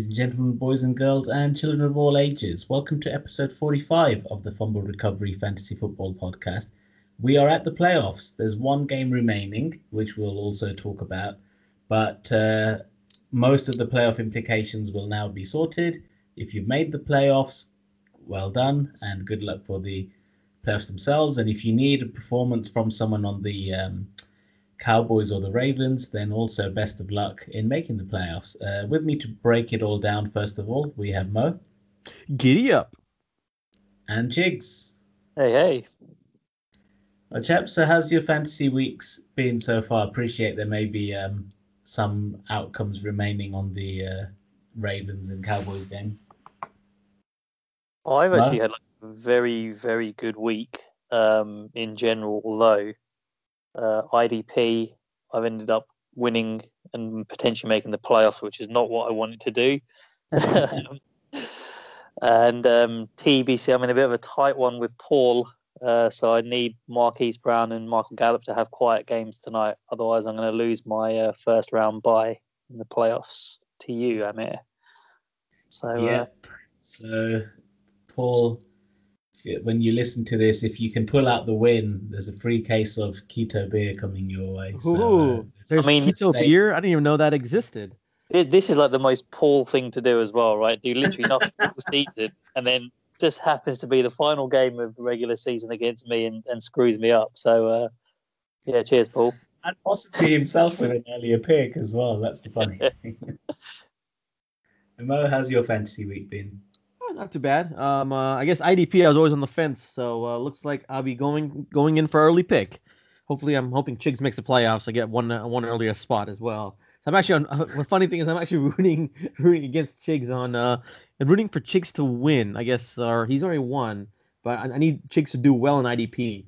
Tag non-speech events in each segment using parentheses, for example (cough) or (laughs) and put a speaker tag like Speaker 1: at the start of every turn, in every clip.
Speaker 1: ladies and gentlemen, boys and girls, and children of all ages. Welcome to episode 45 of the Fumble Recovery Fantasy Football Podcast. We are at the playoffs. There's one game remaining, which we'll also talk about, but uh, most of the playoff implications will now be sorted. If you've made the playoffs, well done, and good luck for the playoffs themselves. And if you need a performance from someone on the um, Cowboys or the Ravens, then also best of luck in making the playoffs. Uh, with me to break it all down, first of all, we have Mo.
Speaker 2: Giddy up.
Speaker 1: And Chigs.
Speaker 3: Hey, hey.
Speaker 1: Well, chap, so how's your fantasy weeks been so far? Appreciate there may be um, some outcomes remaining on the uh, Ravens and Cowboys game.
Speaker 3: I've actually had like a very, very good week um, in general, although uh, IDP, I've ended up winning and potentially making the playoffs, which is not what I wanted to do. (laughs) and um, TBC, I'm in a bit of a tight one with Paul. Uh, so I need Marquise Brown and Michael Gallup to have quiet games tonight. Otherwise, I'm going to lose my uh, first round bye in the playoffs to you, Amir.
Speaker 1: So, yeah. Uh, so, Paul, when you listen to this, if you can pull out the win, there's a free case of keto beer coming your way.
Speaker 2: So, Ooh, uh, there's I mean, keto beer. I didn't even know that existed.
Speaker 3: It, this is like the most Paul thing to do as well, right? Do literally nothing for the season, and then just happens to be the final game of the regular season against me and, and screws me up. So, uh, yeah, cheers, Paul.
Speaker 1: And possibly himself with an earlier pick as well. That's the funny (laughs) thing. (laughs) Mo, how's your fantasy week been?
Speaker 2: Not too bad. Um, uh, I guess IDP I was always on the fence, so uh, looks like I'll be going going in for early pick. Hopefully, I'm hoping Chigs makes the playoffs. I get one uh, one earlier spot as well. So I'm actually on. Uh, (laughs) the funny thing is, I'm actually (laughs) rooting rooting against Chigs on uh, and rooting for Chigs to win. I guess, or he's already won, but I, I need Chigs to do well in IDP.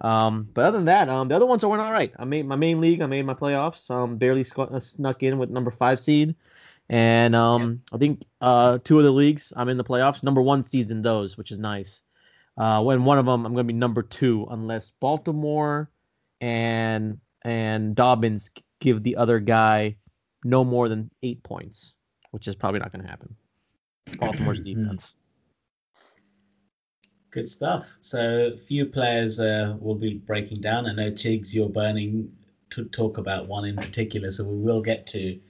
Speaker 2: Um, but other than that, um, the other ones are went all right. I made my main league. I made my playoffs. Um, barely sc- uh, snuck in with number five seed. And um, I think uh, two of the leagues I'm in the playoffs. Number one seeds in those, which is nice. Uh, when one of them I'm going to be number two, unless Baltimore and and Dobbins give the other guy no more than eight points, which is probably not going to happen. Baltimore's (clears throat) defense.
Speaker 1: Good stuff. So, a few players uh, will be breaking down. I know Chigs, you're burning to talk about one in particular, so we will get to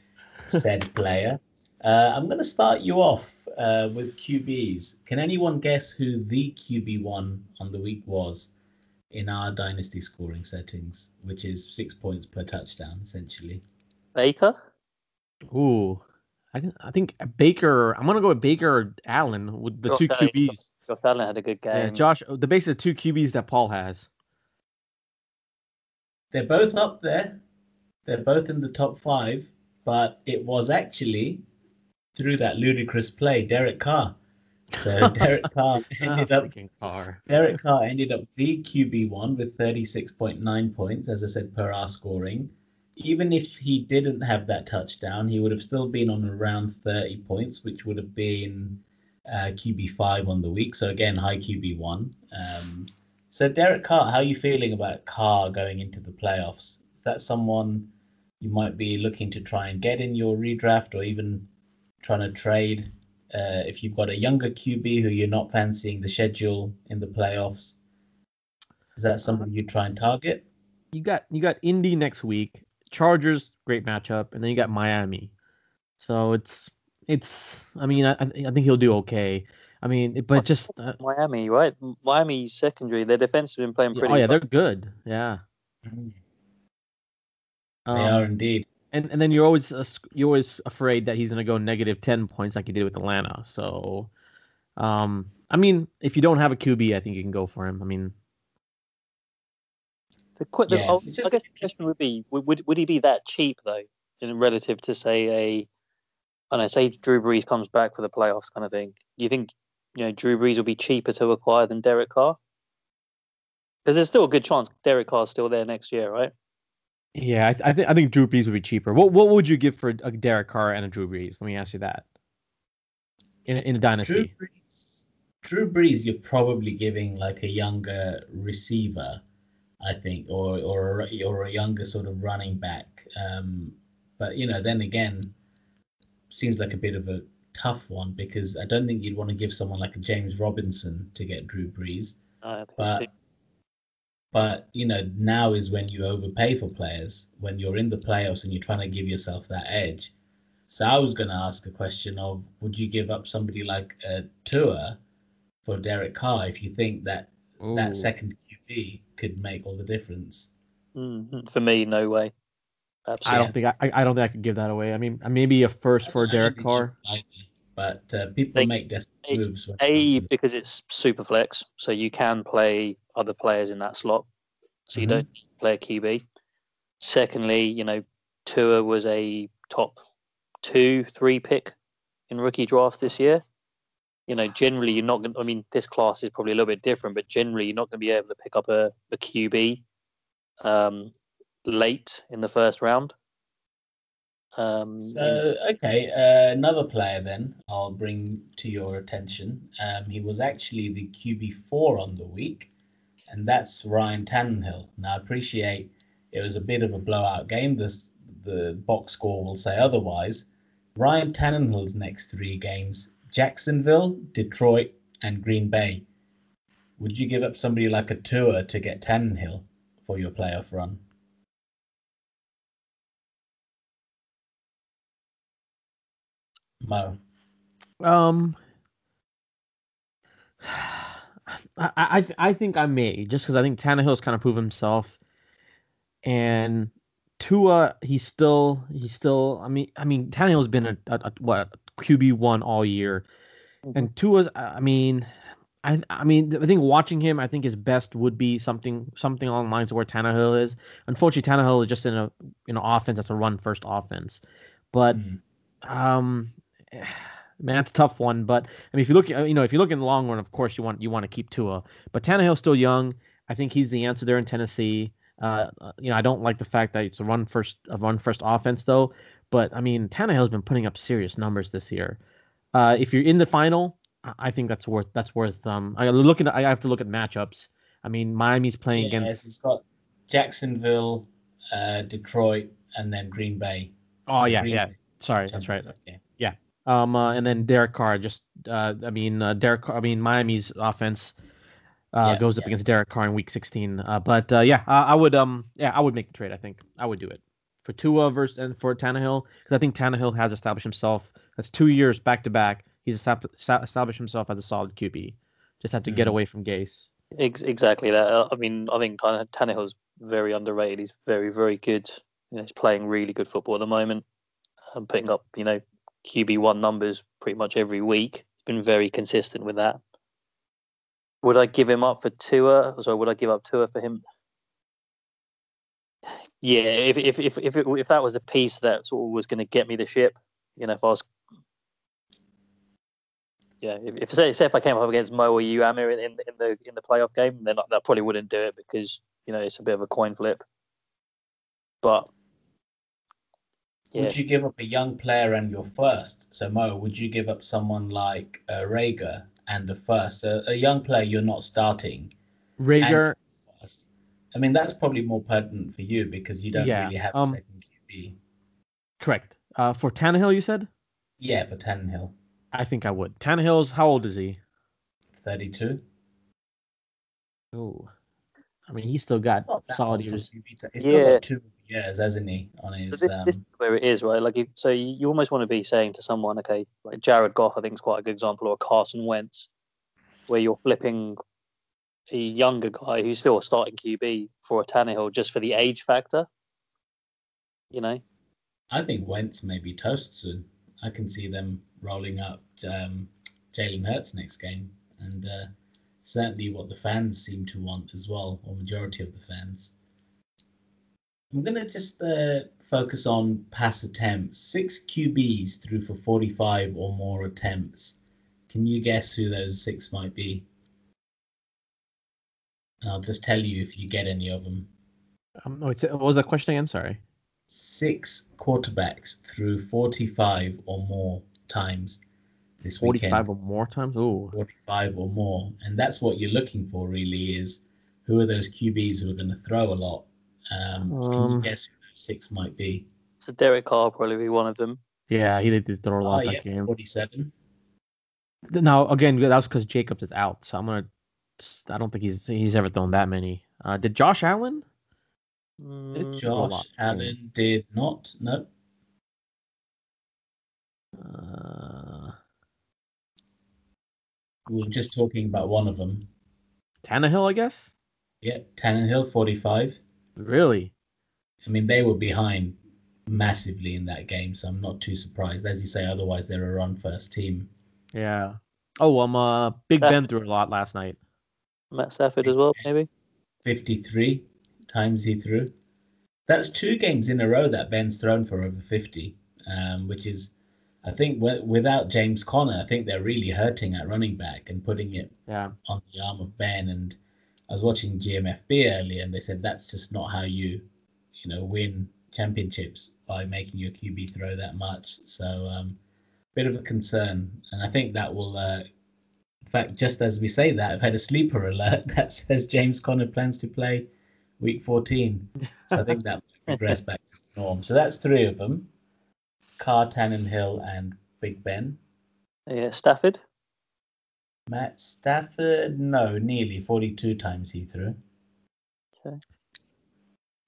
Speaker 1: said player. Uh, I'm going to start you off uh, with QBs. Can anyone guess who the QB one on the week was in our dynasty scoring settings, which is six points per touchdown, essentially?
Speaker 3: Baker.
Speaker 2: Ooh, I, I think Baker. I'm going to go with Baker or Allen with the Josh two Allen, QBs.
Speaker 3: Josh Allen had a good game.
Speaker 2: Yeah, Josh. The base of two QBs that Paul has.
Speaker 1: They're both up there. They're both in the top five but it was actually through that ludicrous play, Derek Carr. So (laughs) Derek Carr ended up Carr. Derek Carr ended up the QB one with 36.9 points, as I said, per our scoring. Even if he didn't have that touchdown, he would have still been on around 30 points, which would have been uh, QB five on the week. So again, high QB one. Um, so Derek Carr, how are you feeling about Carr going into the playoffs? Is that someone you might be looking to try and get in your redraft or even trying to trade uh, if you've got a younger QB who you're not fancying the schedule in the playoffs. Is that something you try and target?
Speaker 2: You got you got Indy next week, Chargers, great matchup, and then you got Miami. So it's it's. I mean, I I think he'll do okay. I mean, but just
Speaker 3: uh, Miami, right? Miami secondary, their defense has been playing pretty.
Speaker 2: Oh yeah, well. they're good. Yeah.
Speaker 1: Mm-hmm. Um, they are indeed.
Speaker 2: And and then you're always uh, you're always afraid that he's going to go negative ten points like he did with Atlanta. So, um, I mean, if you don't have a QB, I think you can go for him. I mean,
Speaker 3: the, the yeah, oh, I guess the question would be: would would he be that cheap though, in relative to say a, I don't know, say Drew Brees comes back for the playoffs kind of thing? Do you think you know Drew Brees will be cheaper to acquire than Derek Carr? Because there's still a good chance Derek Carr's still there next year, right?
Speaker 2: Yeah, I, I think I think Drew Brees would be cheaper. What what would you give for a Derek Carr and a Drew Brees? Let me ask you that. In in a dynasty.
Speaker 1: Drew Brees, Drew Brees, you're probably giving like a younger receiver, I think, or or or a younger sort of running back. Um, but you know, then again, seems like a bit of a tough one because I don't think you'd want to give someone like a James Robinson to get Drew Brees.
Speaker 3: Uh,
Speaker 1: But but you know now is when you overpay for players when you're in the playoffs and you're trying to give yourself that edge. So I was going to ask a question of would you give up somebody like a Tua for Derek Carr if you think that
Speaker 2: Ooh.
Speaker 1: that second QB could make all the difference?
Speaker 3: Mhm. for me, no way. Absolutely.
Speaker 2: I don't think I, I don't think I could give that away. I mean, maybe a first for Derek Carr.
Speaker 1: but uh, people
Speaker 3: They-
Speaker 1: make desperate moves. When it
Speaker 3: A because it's super flex, so you can play other players in that slot, so you
Speaker 1: Mhm.
Speaker 3: don't play a QB. Secondly, you know, Tua was a top two, three pick in rookie draft this year. You know, generally you're not going. to I mean, this class is probably a little bit different, but generally you're not going to be able to pick up a, a QB um, late in the first round. Um,
Speaker 1: So okay, uh, another player then I'll bring to your attention. Um, he was actually the QB four on the week, and that's Ryan Tannehill. Now I appreciate it was a bit of a blowout game. The box score will say otherwise. Ryan Tannehill's next three games: Jacksonville, Detroit, and Green Bay. Would you give up somebody like a tour to get Tannehill for your playoff run? Mo.
Speaker 2: Um, I I I think I may just because I think Tannehill's kind of proved himself, and Tua he's still he's still I mean I mean Tannehill's been a, a, a what QB one all year, and Tua's I mean. I, I mean I think watching him I think his best would be something something along the lines of where Tannehill is. Unfortunately, Tannehill is just in a you know offense that's a run first offense, but
Speaker 1: Mm.
Speaker 2: um, man, that's a tough one. But I mean, if you look, you know, if you look in the long run, of course you want you want to keep Tua. But Tannehill's still young. I think he's the answer there in Tennessee. Uh, uh, you know, I don't like the fact that it's a run first a run first offense though. But I mean, Tannehill's been putting up serious numbers this year. Uh, if you're in the final, I- think that's worth that's worth. Um, I look at I have to look at matchups. I mean, Miami's playing
Speaker 1: Yes,
Speaker 2: against.
Speaker 1: he's got Jacksonville, uh, Detroit, and then Green Bay.
Speaker 2: Oh
Speaker 1: So
Speaker 2: yeah,
Speaker 1: Green
Speaker 2: yeah.
Speaker 1: Bay,
Speaker 2: Sorry, that's right.
Speaker 1: Okay.
Speaker 2: Um, uh, and then Derek Carr, just uh, I mean, uh, Derek. Carr, I mean, Miami's offense uh,
Speaker 1: Yeah,
Speaker 2: goes up
Speaker 1: yeah.
Speaker 2: against Derek Carr in Week 16. Uh, but uh, yeah, I, I would um, yeah, I would make the trade. I think I would do it for Tua versus and for Tannehill because I think Tannehill has established himself. That's two years back to back. He's established himself as a solid QB. Just have to get
Speaker 1: Mhm.
Speaker 2: away from Gase.
Speaker 3: Ex- exactly that. Uh, I mean, I think Tan- Tannehill's very underrated. He's very, very good. You know, he's playing really good football at the moment. and putting up, you know, QB one numbers pretty much every week. He's been very consistent with that. Would I give him up for Tua? So would I give up Tua for him? Yeah, if if if if, it, if that was a piece that sort of was going to get me the ship, you know, if I was, yeah, if, if say, if I came up against Mo or you, Amir, in, in in the in the playoff game, then I probably wouldn't do it because you know it's a bit of a coin flip. But yeah,
Speaker 1: Would you give up a young player and your first? So Mo, would you give up someone like uh, Reagor and a first, a, a young player you're not starting
Speaker 2: Reagor,
Speaker 1: first? I mean, that's probably more pertinent for you because you don't
Speaker 2: Yeah,
Speaker 1: really have a
Speaker 2: um,
Speaker 1: second QB.
Speaker 2: correct. Uh, for Tannehill, you said.
Speaker 1: Yeah, for Tannehill,
Speaker 2: I think I would. Tannehill's how old is he?
Speaker 1: 32.
Speaker 2: Oh, I mean, he's still got solid years.
Speaker 1: QB to- still
Speaker 3: Yeah.
Speaker 1: got two years, hasn't he, on
Speaker 3: So
Speaker 1: his?
Speaker 3: this,
Speaker 1: um,
Speaker 3: this is where it is, right? Like, if, so you, you almost want to be saying to someone, okay, like Jared Goff, I think is quite a good example, or Carson Wentz, where you're flipping a younger guy who's still a starting QB for a Tannehill just for the age factor. You know,
Speaker 1: I think Wentz may be toast soon. I can see them rolling up um, Jalen Hurts next game, and uh, certainly what the fans seem to want as well, or majority of the fans. I'm gonna just uh, focus on pass attempts. Six QBs through for 45 or more attempts. Can you guess who those six might be? And I'll just tell you if you get any of them.
Speaker 2: Um, oh, it's, what was that question again? Sorry.
Speaker 1: six quarterbacks through 45 or more times this weekend.
Speaker 2: 45 or more times? Ooh.
Speaker 1: 45 or more. And that's what you're looking for, really, is who are those QBs who are going to throw a lot? Um, so can you
Speaker 2: Um,
Speaker 1: guess who those six might be?
Speaker 3: so Derek Carr probably be one of them.
Speaker 2: Yeah, he did throw a lot
Speaker 1: Oh,
Speaker 2: that
Speaker 1: yeah,
Speaker 2: game.
Speaker 1: 47.
Speaker 2: Now again, that was because Jacobs is out, so I'm gonna. I don't think he's he's ever thrown that many. Uh, did Josh Allen?
Speaker 3: Mm,
Speaker 2: Did
Speaker 1: Josh
Speaker 2: lot.
Speaker 1: Allen did not. No.
Speaker 2: Uh,
Speaker 1: We were just talking about one of them.
Speaker 2: Tannehill, I guess.
Speaker 1: Yeah, Tannehill, 45.
Speaker 2: Really?
Speaker 1: I mean, they were behind massively in that game, so I'm not too surprised. As you say, otherwise they're a run first team.
Speaker 2: Yeah. Oh, um, uh, Big Ben threw a lot last night.
Speaker 3: Matt Stafford as well, maybe.
Speaker 1: 53 times he threw. That's two games in a row that Ben's thrown for over 50, um, which is, I think, w- without James Conner, I think they're really hurting at running back and putting it
Speaker 2: Yeah.
Speaker 1: on the arm of Ben. And I was watching GMFB earlier, and they said that's just not how you, you know, win championships by making your QB throw that much. So, um, bit of a concern, and I think that will. Uh, in fact, just as we say that, I've had a sleeper alert (laughs) that says James Conner plans to play Week 14. So I think that might (laughs) regress back to norm. So that's three of them: Carr, Tannehill, and Big Ben.
Speaker 3: Yeah, Stafford.
Speaker 1: Matt Stafford, no, nearly 42 times he threw.
Speaker 3: Okay.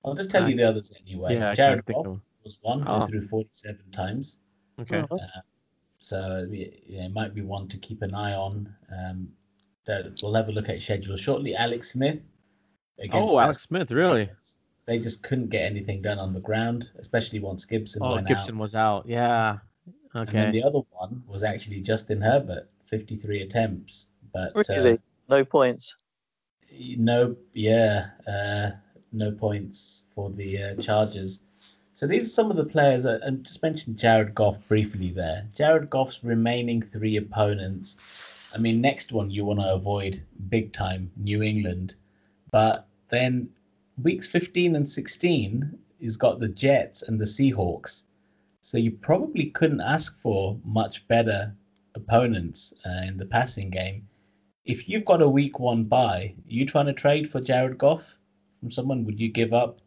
Speaker 1: I'll just tell you the others anyway.
Speaker 2: Yeah,
Speaker 1: Jared
Speaker 2: can't
Speaker 1: Goff was one who
Speaker 2: Oh.
Speaker 1: threw 47 times.
Speaker 2: Okay.
Speaker 3: Oh,
Speaker 1: So yeah, it might be one to keep an eye on. Um, that- we'll have a look at schedule shortly. Alex Smith. against
Speaker 2: Oh, Alex Smith, really?
Speaker 1: They just couldn't get anything done on the ground, especially once Gibson went out.
Speaker 2: Oh,
Speaker 1: went
Speaker 2: Gibson
Speaker 1: out.
Speaker 2: was out. Yeah. Okay.
Speaker 1: And then the other one was actually Justin Herbert, 53 attempts, but
Speaker 3: Really?
Speaker 1: uh,
Speaker 3: No points.
Speaker 1: no, yeah, uh, no points for the uh, Chargers. So these are some of the players. Uh, and just mentioned Jared Goff briefly there. Jared Goff's remaining three opponents. I mean, next one you want to avoid big time, New England, but then weeks 15 and 16 he's got the Jets and the Seahawks. So you probably couldn't ask for much better opponents uh, in the passing game. If you've got a week one bye, are you trying to trade for Jared Goff from someone? Would you give up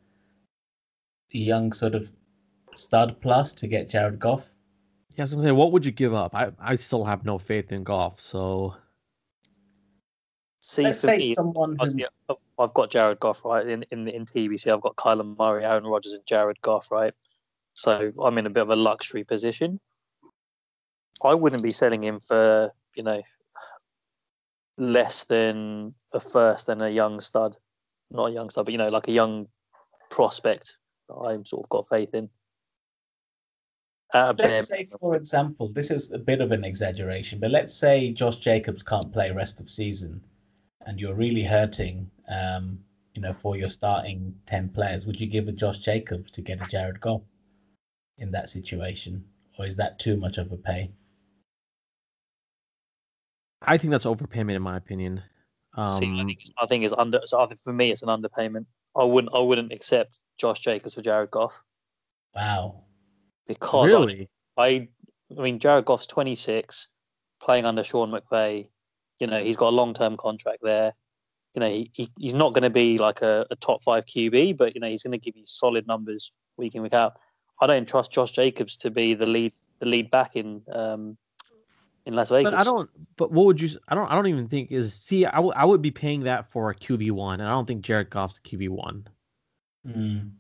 Speaker 1: the young sort of stud plus to get Jared Goff?
Speaker 2: Yeah, I was gonna say, what would you give up? I, I still have no faith in Goff, so
Speaker 3: See,
Speaker 1: Let's
Speaker 3: for
Speaker 1: say
Speaker 3: me,
Speaker 1: someone who,
Speaker 3: I've- I've got Jared Goff right in in in TBC. I've got Kyler Murray, Aaron Rodgers, and Jared Goff right. So I'm in a bit of a luxury position. I wouldn't be selling him for you know less than a first and a young stud, not a young stud, but you know like a young prospect. that I'm sort of got faith in. Bare
Speaker 1: let's say, for example, this is a bit of an exaggeration, but let's say Josh Jacobs can't play rest of season, and you're really hurting, um, you know, for your starting ten players. Would you give a Josh Jacobs to get a Jared Goff in that situation, or is that too much of a pay?
Speaker 2: I think that's overpayment in my opinion. Um,
Speaker 3: See, I think it's, I think it's under. So I think for me, it's an underpayment. I wouldn't. I wouldn't accept Josh Jacobs for Jared Goff
Speaker 1: Wow.
Speaker 3: because I-
Speaker 2: really,
Speaker 3: I, I mean, Jared Goff's 26, playing under Sean McVay. You know, he's got a long term contract there. You know, he, he he's not going to be like a, a top five QB, but you know, he's going to give you solid numbers week in week out. I don't trust Josh Jacobs to be the lead the lead back in um in Las Vegas.
Speaker 2: but I don't. But what would you? I don't. I don't even think is. See, I would- I would be paying that for a QB one, and I don't think Jared Goff's a QB one.
Speaker 1: Mm.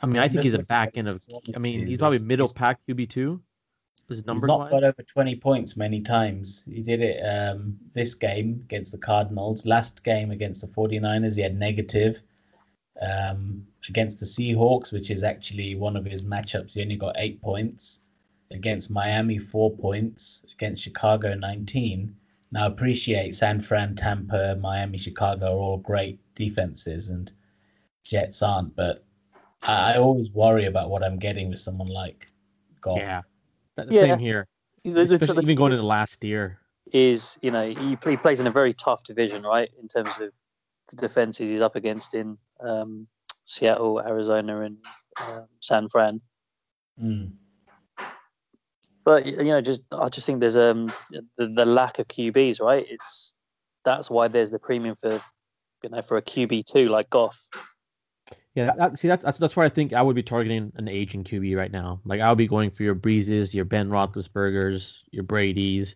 Speaker 2: I mean, I
Speaker 1: I'm
Speaker 2: think he's a back end of. I mean, he's probably middle
Speaker 1: he's-
Speaker 2: pack QB two. His
Speaker 1: He's
Speaker 2: numbers
Speaker 1: not
Speaker 2: wise.
Speaker 1: got over 20 points many times. He did it um, this game against the Cardinals. Last game against the 49ers, he had negative. Um, against the Seahawks, which is actually one of his matchups, he only got eight points. Against Miami, four points. Against Chicago, 19. Now, appreciate San Fran, Tampa, Miami, Chicago are all great defenses, and Jets aren't. But I, I always worry about what I'm getting with someone like Goff.
Speaker 2: Yeah, that,
Speaker 3: Yeah.
Speaker 2: same here.
Speaker 3: The- the-
Speaker 2: Especially
Speaker 3: the-
Speaker 2: even going into the last year.
Speaker 3: is you know he, play, plays in a very tough division, right? In terms of the defenses he's up against in um, Seattle, Arizona, and um, San Fran.
Speaker 1: Mm.
Speaker 3: But you know, just I just think there's um the, the lack of QBs, right? It's that's why there's the premium for you know for a QB two like Goff.
Speaker 2: Yeah, that, see that's, that's that's where I think I would be targeting an aging QB right now. Like I would be going for your Breezes, your Ben Roethlisberger's, your Brady's.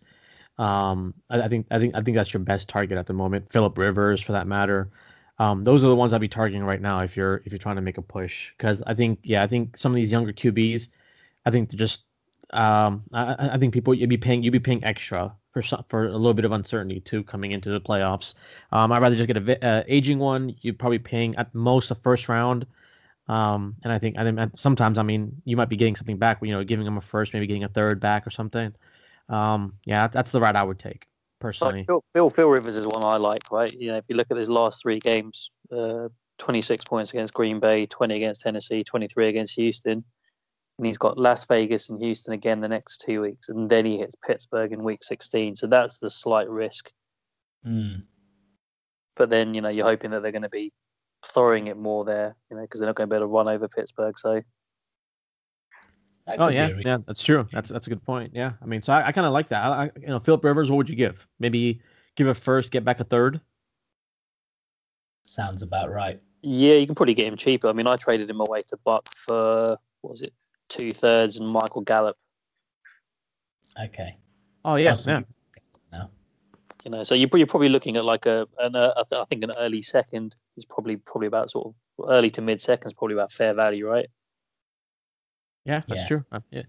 Speaker 2: Um, I, I, think I think I think that's your best target at the moment. Philip Rivers, for that matter. Um, those are the ones I'd be targeting right now if you're if you're trying to make a push. Because I think yeah, I think some of these younger QBs, I think they're just um, I, I think people you'd be paying you'd be paying extra for some, for a little bit of uncertainty too coming into the playoffs. Um, I'd rather just get a uh, aging one. You're probably paying at most a first round. Um, and I think I think sometimes I mean you might be getting something back. You know, giving them a first, maybe getting a third back or something. Um, yeah, that's the route I would take personally.
Speaker 3: Phil, Phil, Phil Rivers is one I like, right? You know, if you look at his last three games, uh, 26 points against Green Bay, 20 against Tennessee, 23 against Houston and he's got Las Vegas and Houston again the next two weeks, and then he hits Pittsburgh in Week 16. So that's the slight risk.
Speaker 1: Mm.
Speaker 3: But then you know you're hoping that they're going to be throwing it more there, you know, because they're not going to be able to run over Pittsburgh. So.
Speaker 2: Oh yeah, yeah, that's true. That's that's a good point. Yeah, I mean, so I, I kind of like that. I, you know, Philip Rivers, what would you give? Maybe give a first, get back a third.
Speaker 1: Sounds about right.
Speaker 3: Yeah, you can probably get him cheaper. I mean, I traded him away to Buck for what was it, two thirds, and Michael Gallup.
Speaker 1: Okay.
Speaker 2: Oh yeah, awesome.
Speaker 1: yeah. No.
Speaker 3: You know, so you're, you're probably looking at like a, an, uh, I think an early second is probably probably about sort of early to mid seconds, probably about fair value, right?
Speaker 2: Yeah, that's yeah. true. Uh, yeah.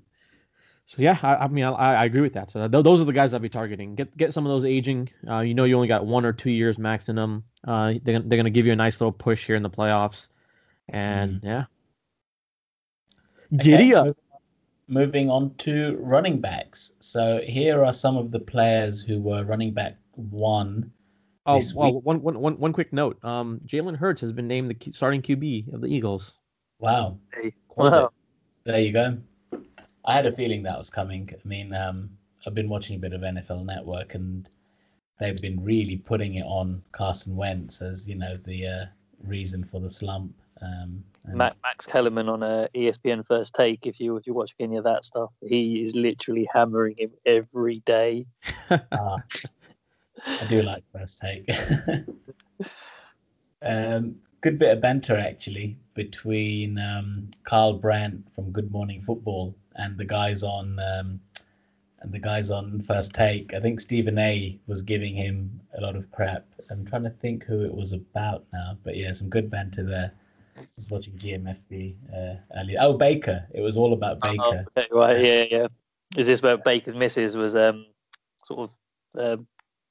Speaker 2: So yeah, I, I mean, I, I, agree with that. So th- those are the guys I'd be targeting. Get get some of those aging. Uh, you know, you only got one or two years maximum. Uh, they're they're gonna give you a nice little push here in the playoffs, and mm. yeah, Giddy up.
Speaker 1: Moving on to running backs. So here are some of the players who were running back one.
Speaker 2: Oh, well, one, one, one, one quick note. Um, Jalen Hurts has been named the starting QB of the Eagles.
Speaker 1: Wow.
Speaker 3: Hey. Wow.
Speaker 1: There you go. I had a feeling that was coming. I mean, um, I've been watching a bit of NFL Network, and they've been really putting it on Carson Wentz as you know the uh, reason for the slump. Um,
Speaker 3: Max Kellerman on a ESPN First Take. If you if you watch any of that stuff, he is literally hammering him every day. uh, (laughs)
Speaker 1: I do like First Take. (laughs) um, good bit of banter actually between um, Kyle Brandt from Good Morning Football and the guys on um, and the guys on First Take. I think Stephen A was giving him a lot of crap. I'm trying to think who it was about now, but yeah, some good banter there. I was watching GMFB uh, earlier. Oh, Baker. It was all about oh, Baker.
Speaker 3: Oh, okay, right, yeah, yeah. Is this where Baker's missus was um, sort of uh,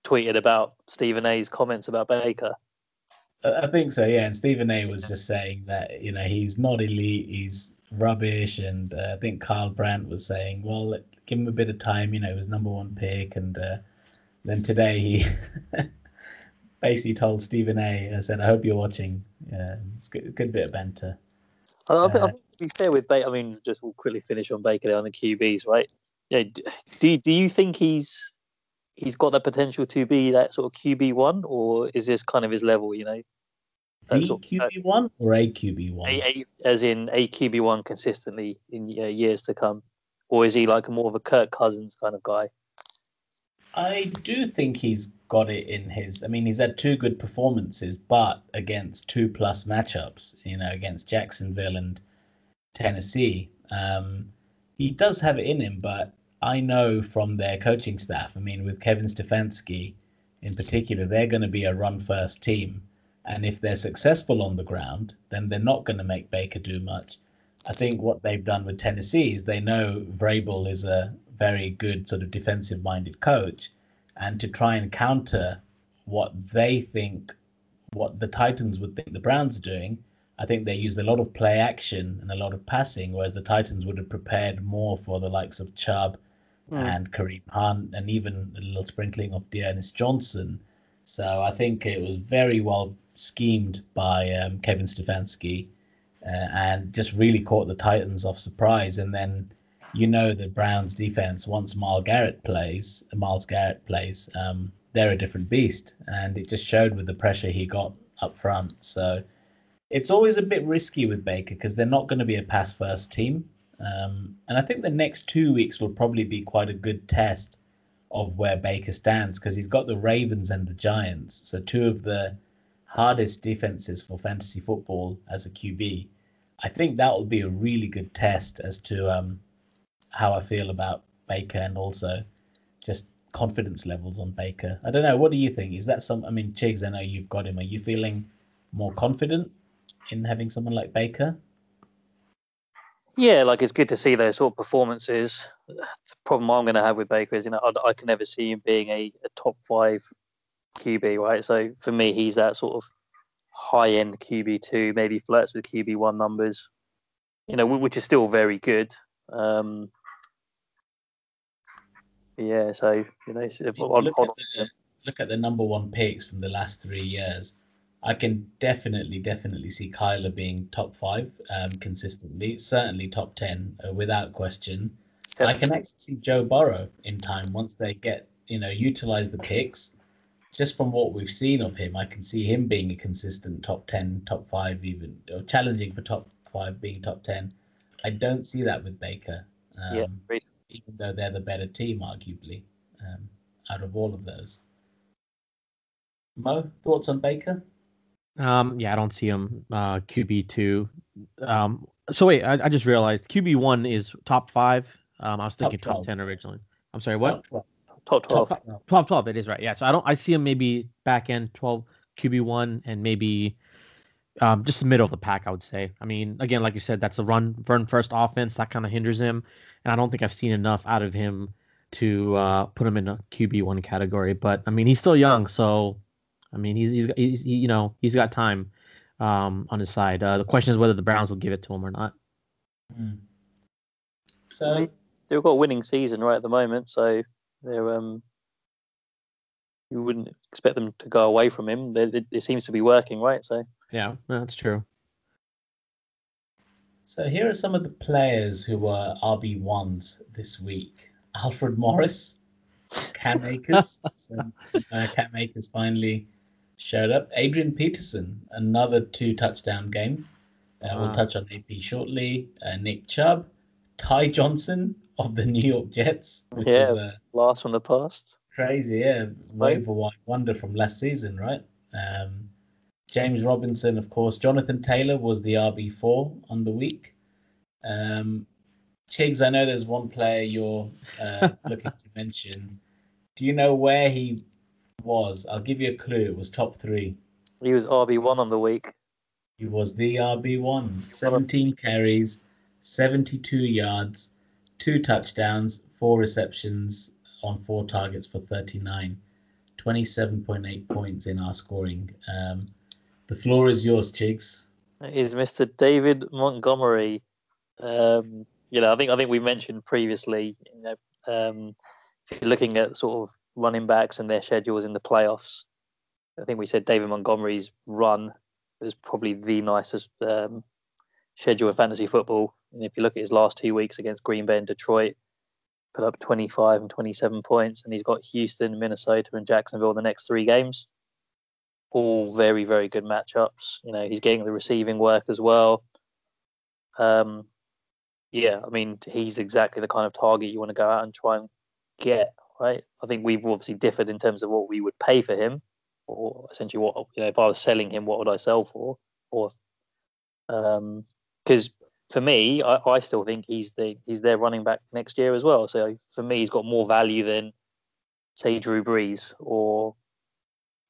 Speaker 3: tweeted about Stephen A's comments about Baker?
Speaker 1: I think so, yeah. And Stephen A was just saying that you know he's not elite, he's rubbish, and uh, I think Kyle Brandt was saying, well, give him a bit of time. You know, he was number one pick, and uh, then today he (laughs) basically told Stephen A. I said, "I hope you're watching." Yeah, it's good, a good bit of banter.
Speaker 3: I, I, think, uh, to be fair with Baker, I mean, just we'll quickly finish on Baker there on the QBs, right? Yeah, do do you think he's he's got the potential to be that sort of QB one, or is this kind of his level? You know,
Speaker 1: the sort QB one or a QB one,
Speaker 3: as in a QB one consistently in uh, years to come, or is he like more of a Kirk Cousins kind of guy?
Speaker 1: I do think he's got it in his. I mean, he's had two good performances, but against two plus matchups, you know, against Jacksonville and Tennessee. Um, he does have it in him, but I know from their coaching staff, I mean, with Kevin Stefanski in particular, they're going to be a run first team. And if they're successful on the ground, then they're not going to make Baker do much. I think what they've done with Tennessee is they know Vrabel is a very good sort of defensive minded coach and to try and counter what they think what the Titans would think the Browns are doing, I think they used a lot of play action and a lot of passing, whereas the Titans would have prepared more for the likes of Chubb mm. and Kareem Hunt and even a little sprinkling of D'Ernest Johnson. So I think it was very well schemed by um, Kevin Stefanski uh, and just really caught the Titans off surprise. And then you know the Browns defense once Myles Garrett plays, Myles Garrett plays, um, they're a different beast, and it just showed with the pressure he got up front. So it's always a bit risky with Baker because they're not going to be a pass first team, um, and I think the next two weeks will probably be quite a good test of where Baker stands because he's got the Ravens and the Giants, so two of the hardest defenses for fantasy football as a QB. I think that will be a really good test as to um, how I feel about Baker and also just confidence levels on Baker. I don't know. What do you think? Is that some? I mean, Chigs, I know you've got him. Are you feeling more confident in having someone like Baker?
Speaker 3: Yeah, like it's good to see those sort of performances. The problem I'm going to have with Baker is, you know, I, I can never see him being a, a, top five QB, right? So for me, he's that sort of high end QB two, maybe flirts with QB one numbers, you know, which is still very good. Um, yeah, so you know,
Speaker 1: look, at the, look at the number one picks from the last three years. I can definitely, definitely see Kyler being top five um, consistently, certainly top 10 uh, without question. I can actually see Joe Burrow in time once they get, you know, utilize the picks. Just from what we've seen of him, I can see him being a consistent top 10, top five, even, or challenging for top five, being top 10. I don't see that with Baker. Um, yeah. Even though they're the better team, arguably, um, out of all of those. Mo, thoughts on Baker?
Speaker 2: Um, yeah, I don't see him uh, QB two. Um, so wait, I, I just realized QB one is top five. Um, I was thinking top, top ten originally. I'm sorry, what?
Speaker 3: Top, top 12.
Speaker 2: Top, 12, 12, It is right. Yeah. So I don't. I see him maybe back end twelve QB one and maybe um, just the middle of the pack. I would say. I mean, again, like you said, that's a run run first offense that kind of hinders him, and I don't think I've seen enough out of him to uh, put him in a QB one category. But I mean, he's still young, so I mean, he's he's, he's he, you know he's got time um, on his side. Uh, the question is whether the Browns will give it to him or not.
Speaker 1: Mm. So
Speaker 3: they've got a winning season right at the moment, so they're um you wouldn't expect them to go away from him. It, it seems to be working, right? So
Speaker 2: yeah, that's true.
Speaker 1: So here are some of the players who were RB ones this week: Alfred Morris, Cam (laughs) Akers. so, uh, Cam Akers finally showed up. Adrian Peterson, another two touchdown game. Uh, wow. We'll touch on AP shortly. Uh, Nick Chubb, Ty Johnson of the New York Jets,
Speaker 3: which yeah, is a last from the past.
Speaker 1: Crazy, yeah. Wave of wonder from last season, right? Um, James Robinson, of course. Jonathan Taylor was the RB4 on the week. Um, Chigs, I know there's one player you're uh, (laughs) looking to mention. Do you know where he was. I'll give you a clue. It was top three.
Speaker 3: He was RB one on the week.
Speaker 1: He was the RB one. Seventeen carries, seventy-two yards, two touchdowns, four receptions on four targets for thirty-nine. 27.8 points in our scoring. Um, the floor is yours, Chigs.
Speaker 3: Is Mr. David Montgomery. Um, you know, I think I think we mentioned previously. You know, um, if you're looking at sort of running backs and their schedules in the playoffs. I think we said David Montgomery's run was probably the nicest um, schedule in fantasy football. And if you look at his last two weeks against Green Bay and Detroit, put up 25 and 27 points, and he's got Houston, Minnesota, and Jacksonville the next three games. All very, very good matchups. You know, he's getting the receiving work as well. Um, yeah, I mean, he's exactly the kind of target you want to go out and try and get right? I think we've obviously differed in terms of what we would pay for him, or essentially what you know if I was selling him, what would I sell for? Or um, because for me, I, I still think he's the he's their running back next year as well. So for me, he's got more value than say Drew Brees or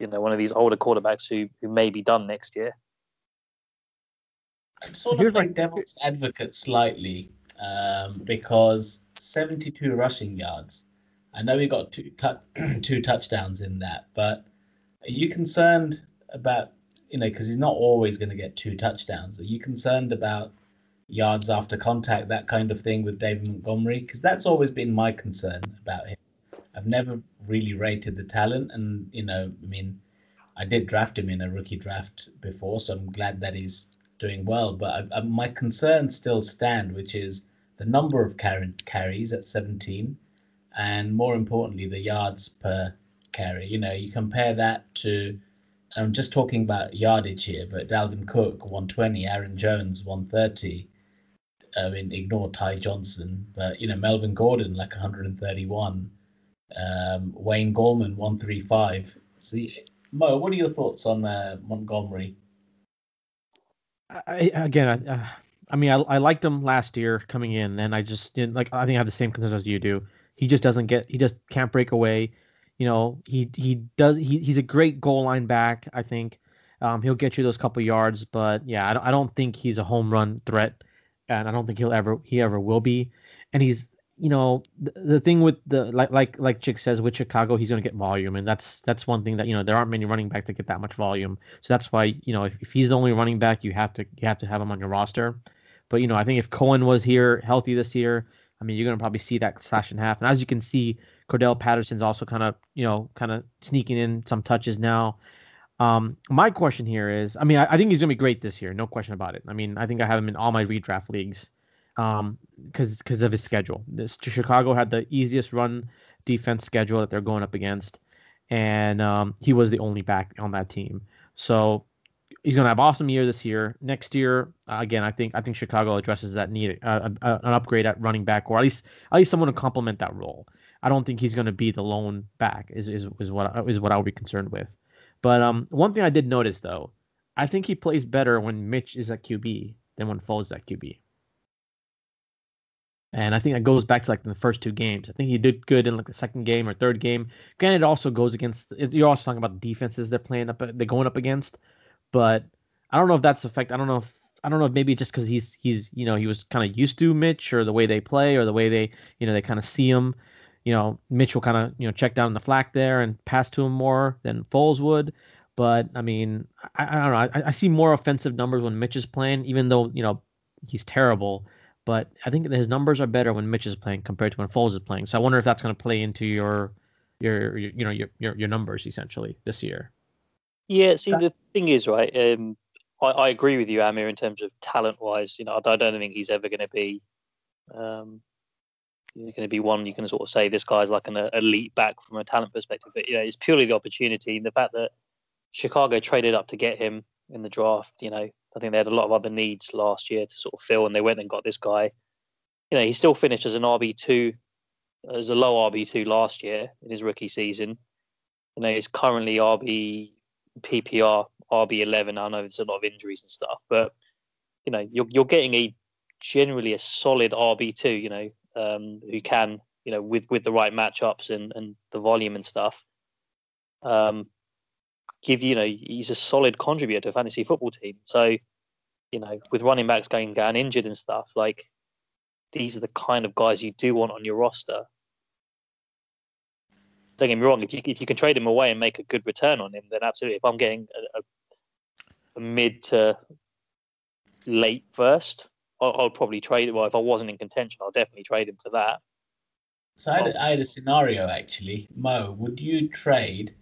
Speaker 3: you know one of these older quarterbacks who who may be done next year.
Speaker 1: I'm sort of like devil's advocate slightly um, because 72 rushing yards I know he got two (clears throat) two touchdowns in that, but are you concerned about you know because he's not always going to get two touchdowns? Are you concerned about yards after contact, that kind of thing with David Montgomery? Because that's always been my concern about him. I've never really rated the talent, and you know, I mean, I did draft him in a rookie draft before, so I'm glad that he's doing well. But I, I, my concerns still stand, which is the number of carry, carries at 17 and more importantly, the yards per carry. You know, you compare that to, I'm just talking about yardage here, but Dalvin Cook 120, Aaron Jones 130. I mean, ignore Ty Johnson, but you know Melvin Gordon like 131, um, Wayne Gallman, 135. See, Mo, what are your thoughts on uh, Montgomery?
Speaker 2: I, again, I, uh, I mean, I, I liked him last year coming in, and I just didn't like. I think I have the same concerns as you do. He just doesn't get. He just can't break away. You know, he he does. He, he's a great goal line back. I think um, he'll get you those couple yards, but yeah, I don't, I don't think he's a home run threat, and I don't think he'll ever he ever will be. And he's you know the, the thing with the like like like Chick says with Chicago, he's going to get volume, and that's that's one thing that you know there aren't many running backs that get that much volume. So that's why you know if, if he's the only running back, you have to you have to have him on your roster. But you know I think if Cohen was here healthy this year, I mean you're going to probably see that slash in half. And as you can see, Cordarrelle Patterson's also kind of you know kind of sneaking in some touches now. Um, my question here is, I mean, I, I think he's gonna be great this year, no question about it. I mean, I think I have him in all my redraft leagues um, because because of his schedule. This Chicago had the easiest run defense schedule that they're going up against, and um, he was the only back on that team. So he's going to have awesome year this year. Next year, again, I think I think Chicago addresses that need, uh, uh, an upgrade at running back, or at least at least someone to complement that role. I don't think he's going to be the lone back. Is is is what is what I would be concerned with. But um, one thing I did notice though, I think he plays better when Mitch is at QB than when Foles is at QB. And I think that goes back to like the first two games. I think he did good in like the second game or third game. Granted, it also goes against. You're also talking about the defenses they're playing up, they're going up against. But I don't know if that's effect. I don't know if I don't know if maybe just because he's he's you know he was kind of used to Mitch or the way they play or the way they you know they kind of see him. You know, Mitch will kind of you know check down the flack there and pass to him more than Foles would. But I mean, I, I don't know. I, I see more offensive numbers when Mitch is playing, even though you know he's terrible. But I think his numbers are better when Mitch is playing compared to when Foles is playing. So I wonder if that's going to play into your, your, your you know, your, your, your numbers essentially this year.
Speaker 3: Yeah. See, the thing is, right. Um, I, I agree with you, Amir, in terms of talent wise. You know, I, I don't think he's ever going to be, um, he's going to be one you can sort of say this guy's like an elite back from a talent perspective. But you know, it's purely the opportunity and the fact that Chicago traded up to get him in the draft. You know, I think they had a lot of other needs last year to sort of fill, and they went and got this guy. You know, he still finished as an RB two, as a low RB two last year in his rookie season. You know, he's currently RB PPR RB eleven. I know there's a lot of injuries and stuff, but you know, you're you're getting a generally a solid RB two. You know, um, who can you know with with the right matchups and and the volume and stuff. Um, give you know he's a solid contributor to fantasy football team. So, you know, with running backs going down injured and stuff, like these are the kind of guys you do want on your roster. Don't get me wrong, if you if you can trade him away and make a good return on him, then absolutely. If I'm getting a, a, mid to late first, I'll, I'll, probably trade it. Well, if I wasn't in contention, I'll definitely trade him for that.
Speaker 1: So I had, I had a scenario actually. Mo, would you trade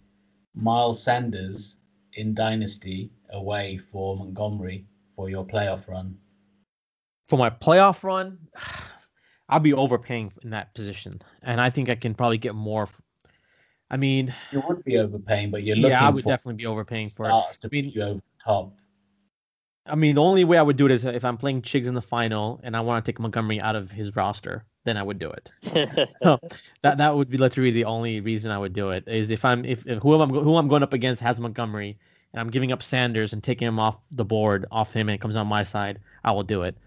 Speaker 1: Miles Sanders in Dynasty away for Montgomery for your playoff run?
Speaker 2: For my playoff run, (sighs) I'll be overpaying in that position, and I think I can probably get more. I mean,
Speaker 1: you would be overpaying, but you're looking.
Speaker 2: Yeah, I would definitely be overpaying for it.
Speaker 1: To mean, you over top.
Speaker 2: I mean, the only way I would do it is if I'm playing Chigs in the final and I want to take Montgomery out of his roster then I would do it. so (laughs) that that would be literally the only reason I would do it is if I'm if, if who I'm who I'm going up against has Montgomery and I'm giving up Sanders and taking him off the board off him and it comes on my side, I will do it.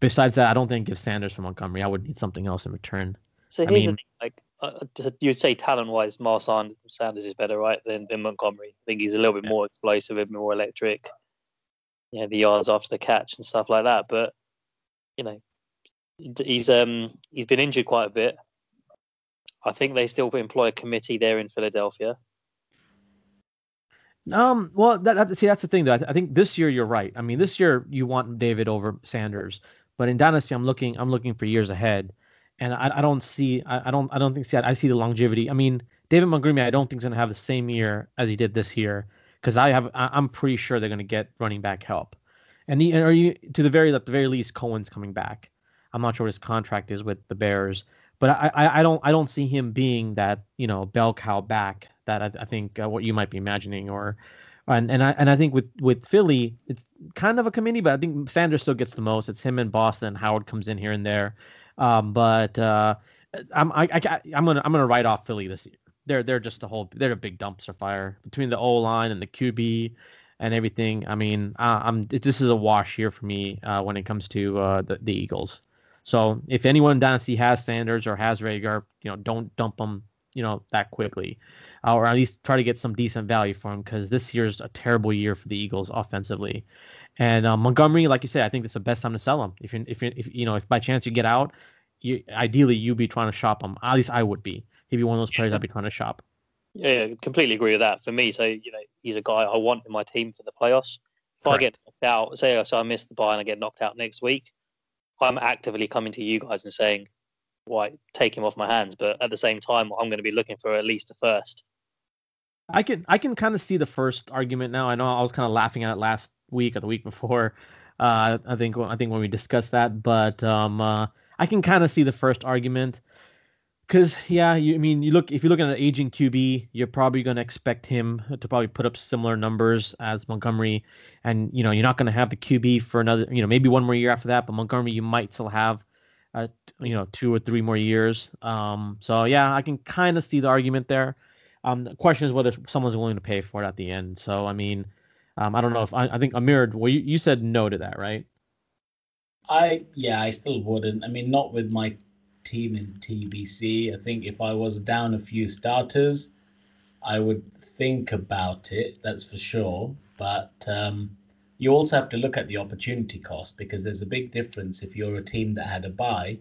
Speaker 2: Besides that, I don't think give Sanders for Montgomery. I would need something else in return.
Speaker 3: So here's I mean, the thing, like uh, you'd say talent wise, Miles Sanders is better, right, than, than Montgomery. I think he's a little bit more explosive, a bit more electric. Yeah, the yards after the catch and stuff like that. But you know, he's um he's been injured quite a bit. I think they still employ a committee there in Philadelphia.
Speaker 2: Um. Well, that, that see that's the thing though. I, th- I, think this year you're right. I mean, this year you want David over Sanders, but in Dynasty I'm looking I'm looking for years ahead, and I, I don't see I, I don't I don't think see I, I see the longevity. I mean, David Montgomery I don't think is going to have the same year as he did this year because I have I, I'm pretty sure they're going to get running back help, and he, are you to the very at the very least Cohen's coming back. I'm not sure what his contract is with the Bears, but I, I, I don't I don't see him being that you know bell cow back that I, I think uh, what you might be imagining or and and I and I think with with Philly it's kind of a committee, but I think Sanders still gets the most. It's him and Boston. Howard comes in here and there, um, but uh, I'm I, I I'm gonna I'm gonna write off Philly this year. they're they're just a whole they're a big dumpster fire between the O line and the QB and everything. I mean, I'm this is a wash here for me uh, when it comes to uh, the the Eagles. So if anyone dynasty has Sanders or has Reagor, you know, don't dump them, you know, that quickly, uh, or at least try to get some decent value for him because this year's a terrible year for the Eagles offensively. And uh, Montgomery, like you said, I think it's the best time to sell him. If you if you if you know if by chance you get out, you ideally you'd be trying to shop him. At least I would be. He'd be one of those players I'd be trying to shop.
Speaker 3: Yeah, completely agree with that. For me, so you know, he's a guy I want in my team for the playoffs. If Correct. I get knocked out, say so I miss the buy and I get knocked out next week, I'm actively coming to you guys and saying, "Why take him off my hands?" But at the same time, I'm going to be looking for at least a first.
Speaker 2: I can I can kind of see the first argument now. I know I was kind of laughing at it last week or the week before. Uh, I think I think when we discussed that, but um, uh, I can kind of see the first argument. Because yeah, you I mean you look if you look at an aging QB, you're probably going to expect him to probably put up similar numbers as Montgomery, and you know you're not going to have the QB for another you know maybe one more year after that, but Montgomery you might still have, uh, you know two or three more years. Um, so yeah, I can kind of see the argument there. Um, the question is whether someone's willing to pay for it at the end. So I mean, um, I don't know if I, I think Amir, well you, you said no to that, right?
Speaker 1: I yeah, I still wouldn't. I mean, not with my team in TBC. I think if I was down a few starters, I would think about it. That's for sure. But um, you also have to look at the opportunity cost because there's a big difference if you're a team that had a buy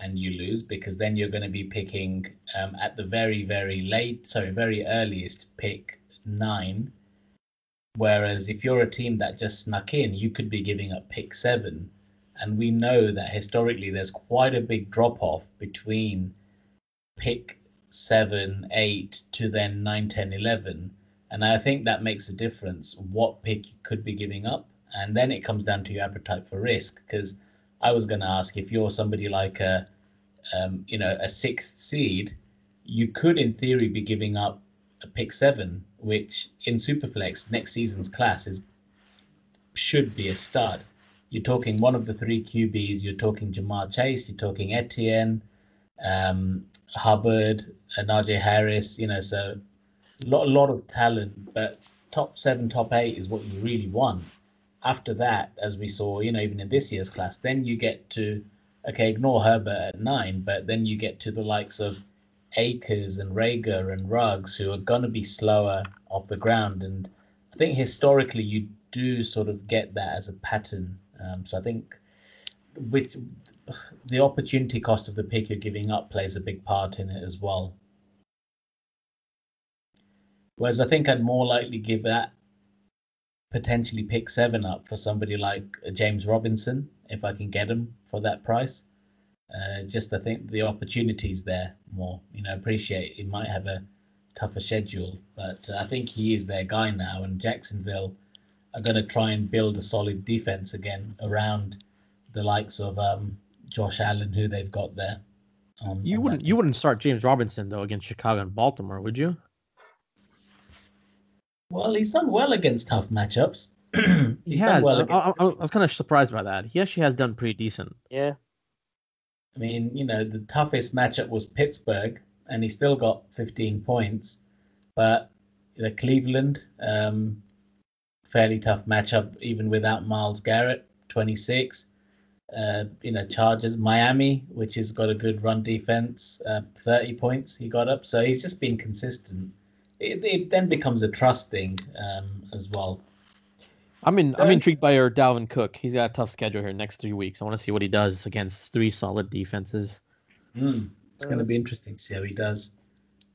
Speaker 1: and you lose because then you're going to be picking um, at the very very late sorry very earliest pick nine whereas if you're a team that just snuck in you could be giving up pick seven and we know that historically there's quite a big drop off between pick 7, 8 to then 9, 10, 11. And I think that makes a difference what pick you could be giving up. And then it comes down to your appetite for risk. Because I was going to ask if you're somebody like a, um, you know, a sixth seed, you could in theory be giving up a pick seven, which in Superflex next season's class is should be a stud you're talking one of the three QBs. You're talking Ja'Marr Chase. You're talking Etienne, um, Hubbard, and Najee Harris. You know, so a lot, a lot of talent. But top seven, top eight is what you really want. After that, as we saw, you know, even in this year's class, then you get to okay, ignore Herbert at nine, but then you get to the likes of Akers and Reagor and Ruggs, who are going to be slower off the ground. And I think historically, you do sort of get that as a pattern um, so I think which the opportunity cost of the pick you're giving up plays a big part in it as well. Whereas I think I'd more likely give that potentially pick seven up for somebody like James Robinson if I can get him for that price. Uh, just I think the opportunities there more. You know, appreciate he might have a tougher schedule, but I think he is their guy now. And Jacksonville are going to try and build a solid defense again around the likes of um, Josh Allen, who they've got there.
Speaker 2: Um, you wouldn't you wouldn't start James Robinson though against Chicago and Baltimore, would you?
Speaker 1: Well, he's done well against tough matchups. (clears throat)
Speaker 2: he has. Well I, I, I, was kind of surprised by that. He actually has done pretty decent.
Speaker 3: Yeah.
Speaker 1: I mean, you know, the toughest matchup was Pittsburgh, and he still got 15 points. But you know, Cleveland, um, fairly tough matchup even without Myles Garrett, 26. Uh, you know, Chargers, Miami, which has got a good run defense, uh, 30 points he got up. So he's just been consistent. It, it then becomes a trust thing um, as well.
Speaker 2: I'm in, so, I'm intrigued by your Dalvin Cook. He's got a tough schedule here next three weeks. I want to see what he does against three solid defenses.
Speaker 1: Mm, it's going to be interesting to see how he does.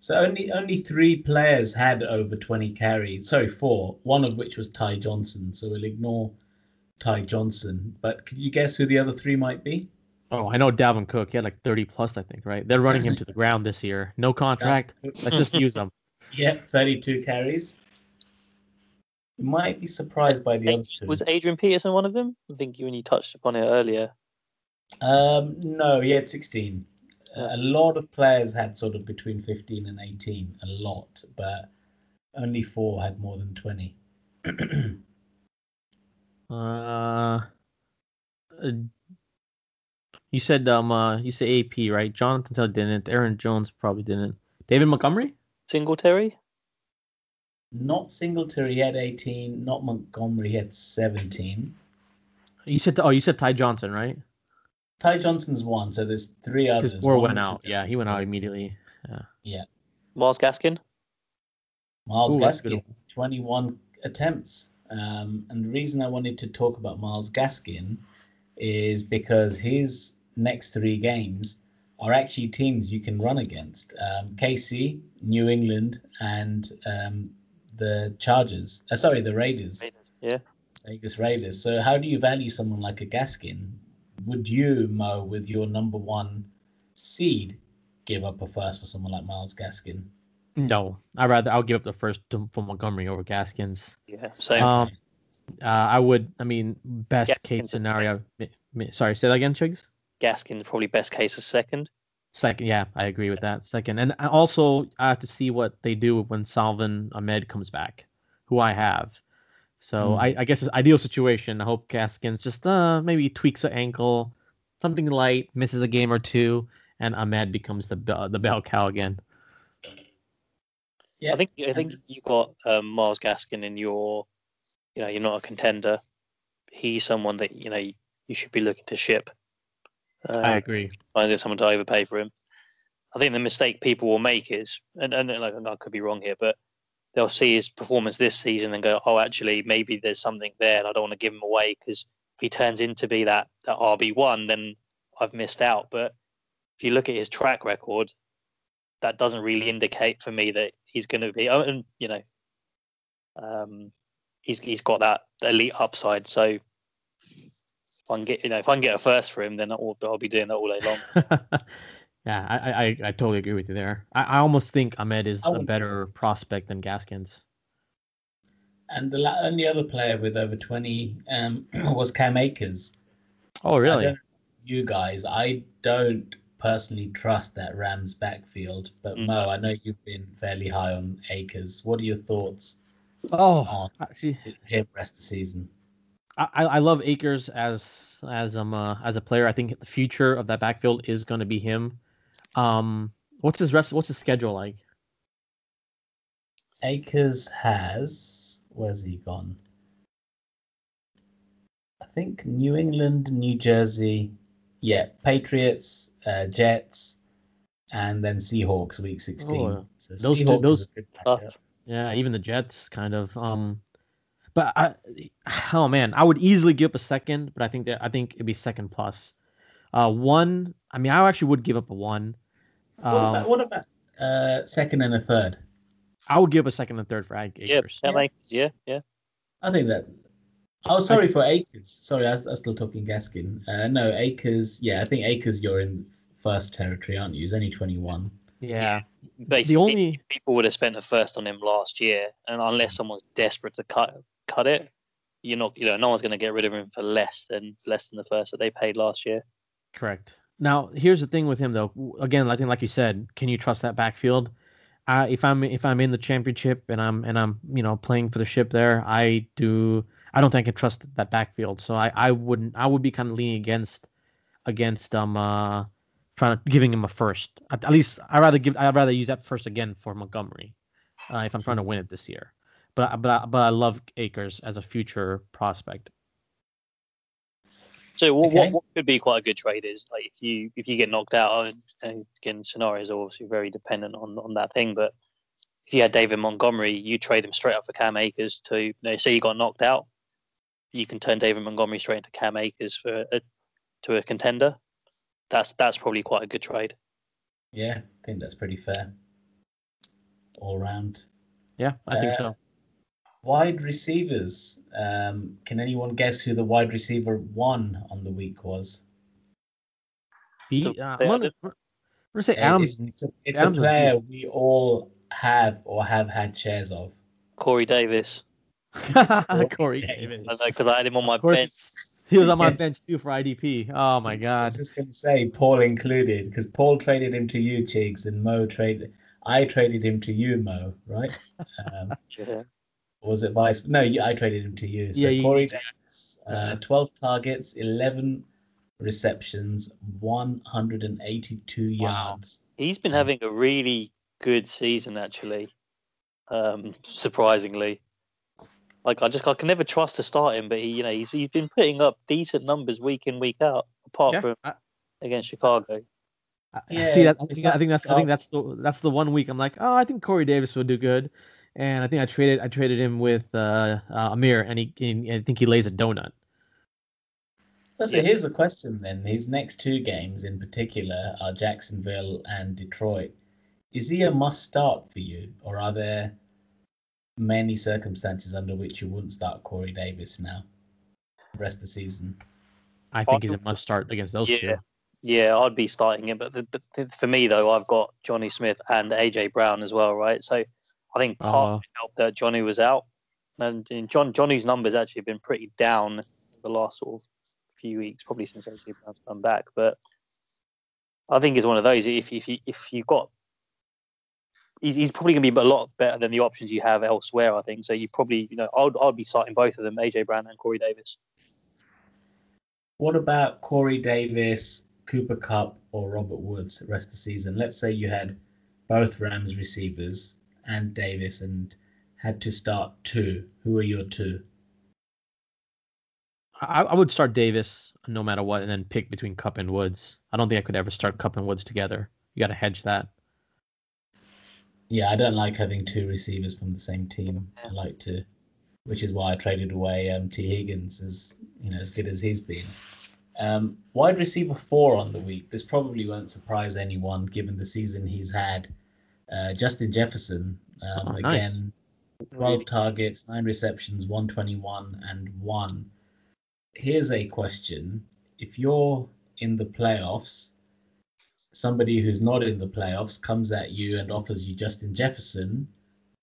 Speaker 1: So only only three players had over 20 carries. Sorry, four. One of which was Ty Johnson. So we'll ignore Ty Johnson. But could you guess who the other three might be?
Speaker 2: Oh, I know Dalvin Cook. He had like 30 plus, I think, right? They're running him to the ground this year. No contract. Let's just use him. (laughs)
Speaker 1: Yep, 32 carries. You might be surprised by the other two.
Speaker 3: Was Adrian Peterson one of them? I think you when you touched upon it earlier.
Speaker 1: Um, no, he had 16 a lot of players had sort of between 15 and 18, a lot, but only four had more than 20. (clears throat)
Speaker 2: uh, you said um uh, you said AP right? Jonathan Taylor didn't. Aaron Jones probably didn't. David Montgomery?
Speaker 3: Singletary?
Speaker 1: Not Singletary had 18. Not Montgomery had 17.
Speaker 2: You said oh you said Ty Johnson right?
Speaker 1: Ty Johnson's one, so there's three others.
Speaker 2: Because Moore
Speaker 1: One
Speaker 2: went out. Yeah, he went out immediately.
Speaker 3: Yeah. Yeah. Myles Gaskin?
Speaker 1: Myles
Speaker 2: Ooh, that's a good
Speaker 1: Gaskin, 21 attempts. Um, and the reason I wanted to talk about Myles Gaskin is because his next three games are actually teams you can run against. Um, KC, New England, and um, the Chargers. Uh, sorry, the Raiders.
Speaker 3: Yeah.
Speaker 1: Vegas Raiders. So how do you value someone like a Gaskin? Would you, Mo, with your number one seed, give up a first for someone like Myles Gaskin?
Speaker 2: No, I rather I'll give up the first to, for Montgomery over Gaskins.
Speaker 3: Yeah. Same.
Speaker 2: Um, uh, I would. I mean, best
Speaker 3: Gaskins
Speaker 2: case scenario. mi- mi- Sorry, say that again, Chigs.
Speaker 3: Gaskin probably best case is second.
Speaker 2: Second, yeah, I agree with that. Second, and also I have to see what they do when Salvon Ahmed comes back, who I have. So
Speaker 1: Hmm.
Speaker 2: I, I guess it's ideal situation. I hope Gaskins just uh maybe tweaks an ankle, something light, misses a game or two, and Ahmed becomes the be- the bell cow again.
Speaker 1: Yeah,
Speaker 3: I think I think you got um, Myles Gaskin in your, you know, you're not a contender. He's someone that you know you, you should be looking to ship.
Speaker 2: I
Speaker 3: Uh,
Speaker 2: agree.
Speaker 3: find someone to overpay for him. I think the mistake people will make is, and, and like, I could be wrong here, but they'll see his performance this season and go, "Oh, actually, maybe there's something there, and I don't want to give him away because if he turns into be that that RB one, then I've missed out." But if you look at his track record, that doesn't really indicate for me that he's going to be. Oh, and you know, um, he's he's got that elite upside. So if I can get, you know, if I can get a first for him, then I'll, I'll be doing that all day long. (laughs)
Speaker 2: yeah, I, I I totally agree with you there. I, I almost think Ahmed is a better prospect than Gaskins.
Speaker 1: And the la- only other player with over 20 um, (clears throat) was Cam Akers.
Speaker 2: Oh, really?
Speaker 1: you guys, I don't personally trust that Rams backfield, but
Speaker 3: Mm.
Speaker 1: Mo, I know you've been fairly high on Akers. What are your thoughts
Speaker 2: Oh, see,
Speaker 1: him rest of the season?
Speaker 2: I, I I love Akers as as um uh, as a player. I think the future of that backfield is going to be him. Um, what's his rest? What's his schedule like?
Speaker 1: Akers has where's he gone? I think New England, New Jersey, yeah, Patriots, uh, Jets, and then Seahawks week sixteen.
Speaker 2: Oh,
Speaker 1: so
Speaker 2: those two-
Speaker 1: Seahawks
Speaker 2: those-
Speaker 1: is a good matchup.
Speaker 2: Yeah, even the Jets kind of. Um, but I, oh man, I would easily give up a second, but I think that I think it'd be second plus. Uh, one. I mean, I actually would give up a one.
Speaker 1: What about,
Speaker 2: Um,
Speaker 1: what about uh, second and a third?
Speaker 2: I would give a second and third for Ag-
Speaker 3: Yeah,
Speaker 2: Akers.
Speaker 3: Cam Akers, yeah, yeah.
Speaker 1: I think that. Oh, sorry for Akers. Sorry, I was, I was still talking Gaskin. Uh, no, Akers. Yeah, I think Akers. You're in first territory, aren't you? He's only 21.
Speaker 2: Yeah.
Speaker 3: Basically,
Speaker 2: The only
Speaker 3: people would have spent a first on him last year, and unless someone's desperate to cut cut it, you're not, you know, no one's going to get rid of him for less than less than the first that they paid last year.
Speaker 2: Correct. Now, here's the thing with him, though. Again, I think, like you said, can you trust that backfield? If I'm if I'm in the championship and I'm and I'm you know playing for the ship there, I do. I don't think I can trust that backfield. So I I wouldn't. I would be kind of leaning against against um uh trying to giving him a first. At, at least I rather give. I'd rather use that first again for Montgomery, uh, if I'm trying to win it this year. But but but I love Akers as a future prospect.
Speaker 3: So what,
Speaker 1: Okay.
Speaker 3: what, what could be quite a good trade is like if you if you get knocked out, and, and again scenarios are obviously very dependent on on that thing, but if you had David Montgomery, you trade him straight up for Cam Akers to you know, say you got knocked out, you can turn David Montgomery straight into Cam Akers for a, to a contender. That's that's probably quite a good trade.
Speaker 1: Yeah, I think that's pretty fair. All round.
Speaker 2: Yeah, I think
Speaker 1: Uh,
Speaker 2: so.
Speaker 1: Wide receivers. Um, can anyone guess who the wide receiver one on the week was?
Speaker 2: B,
Speaker 3: the-
Speaker 2: uh, I'm gonna, I'm gonna say Adams.
Speaker 1: It's, it's a, it's
Speaker 2: Adams
Speaker 1: a
Speaker 2: was
Speaker 1: player we all have or have had shares of.
Speaker 3: Corey Davis, (laughs)
Speaker 2: Corey
Speaker 1: Davis.
Speaker 2: Davis.
Speaker 3: I know because I had him on my bench.
Speaker 2: he was on my bench too for IDP. Oh my
Speaker 1: I
Speaker 2: god.
Speaker 1: was just going to say Paul included because Paul traded him to you, Chigs, and Mo traded. I traded him to you, Mo, right? (laughs) Um,
Speaker 3: Yeah.
Speaker 1: Or was it vice? No, you, I traded him to you. So
Speaker 2: Yeah, you-
Speaker 1: Corey Davis, uh, 12 targets, 11 receptions, 182
Speaker 2: Wow.
Speaker 1: yards.
Speaker 3: He's been having a really good season actually. Um, surprisingly, like I just I can never trust to start him, but he you know he's he's been putting up decent numbers week in week out, apart
Speaker 2: Yeah,
Speaker 3: from
Speaker 2: I-
Speaker 3: against Chicago.
Speaker 2: I-
Speaker 1: Yeah,
Speaker 2: see that. I
Speaker 1: it's
Speaker 2: think, I think that's. I think that's the that's the one week I'm like, oh, I think Corey Davis will do good, and I think I traded I traded him with uh, uh, Amir, and he, he I think he lays a donut.
Speaker 1: So
Speaker 3: Yeah.
Speaker 1: here's a question then. His next two games in particular are Jacksonville and Detroit. Is he a must start for you, or are there many circumstances under which you wouldn't start Corey Davis now? The rest of the season.
Speaker 2: I think he's a must start against those
Speaker 3: Yeah.
Speaker 2: two.
Speaker 3: Yeah, I'd be starting him, but, the, but the- for me though, I've got Jonnu Smith and AJ Brown as well, right? So I think part
Speaker 2: Uh,
Speaker 3: of helped that Jonnu was out, and, and John Jonnu's numbers actually have been pretty down the last sort of few weeks, probably since AJ Brown's come back. But I think it's one of those. If if you if you got, he's, he's probably going to be a lot better than the options you have elsewhere. I think so. You probably you know I'd I'd be citing both of them, AJ Brown and Corey Davis.
Speaker 1: What about Corey Davis, Cooper Kupp, or Robert Woods the rest of the season? Let's say you had both Rams receivers and Davis and had to start two. Who are your two?
Speaker 2: I, I would start Davis no matter what, and then pick between Kupp and Woods. I don't think I could ever start Kupp and Woods together. You got to hedge that.
Speaker 1: Yeah, I don't like having two receivers from the same team. I like to, which is why I traded away um, Tee Higgins as you know as good as he's been. Um, wide receiver four on the week. This probably won't surprise anyone given the season he's had. Uh, Justin Jefferson um,
Speaker 2: Oh, nice.
Speaker 1: again, twelve targets, nine receptions, one twenty-one, and one. Here's a question: If you're in the playoffs somebody who's not in the playoffs comes at you and offers you Justin Jefferson,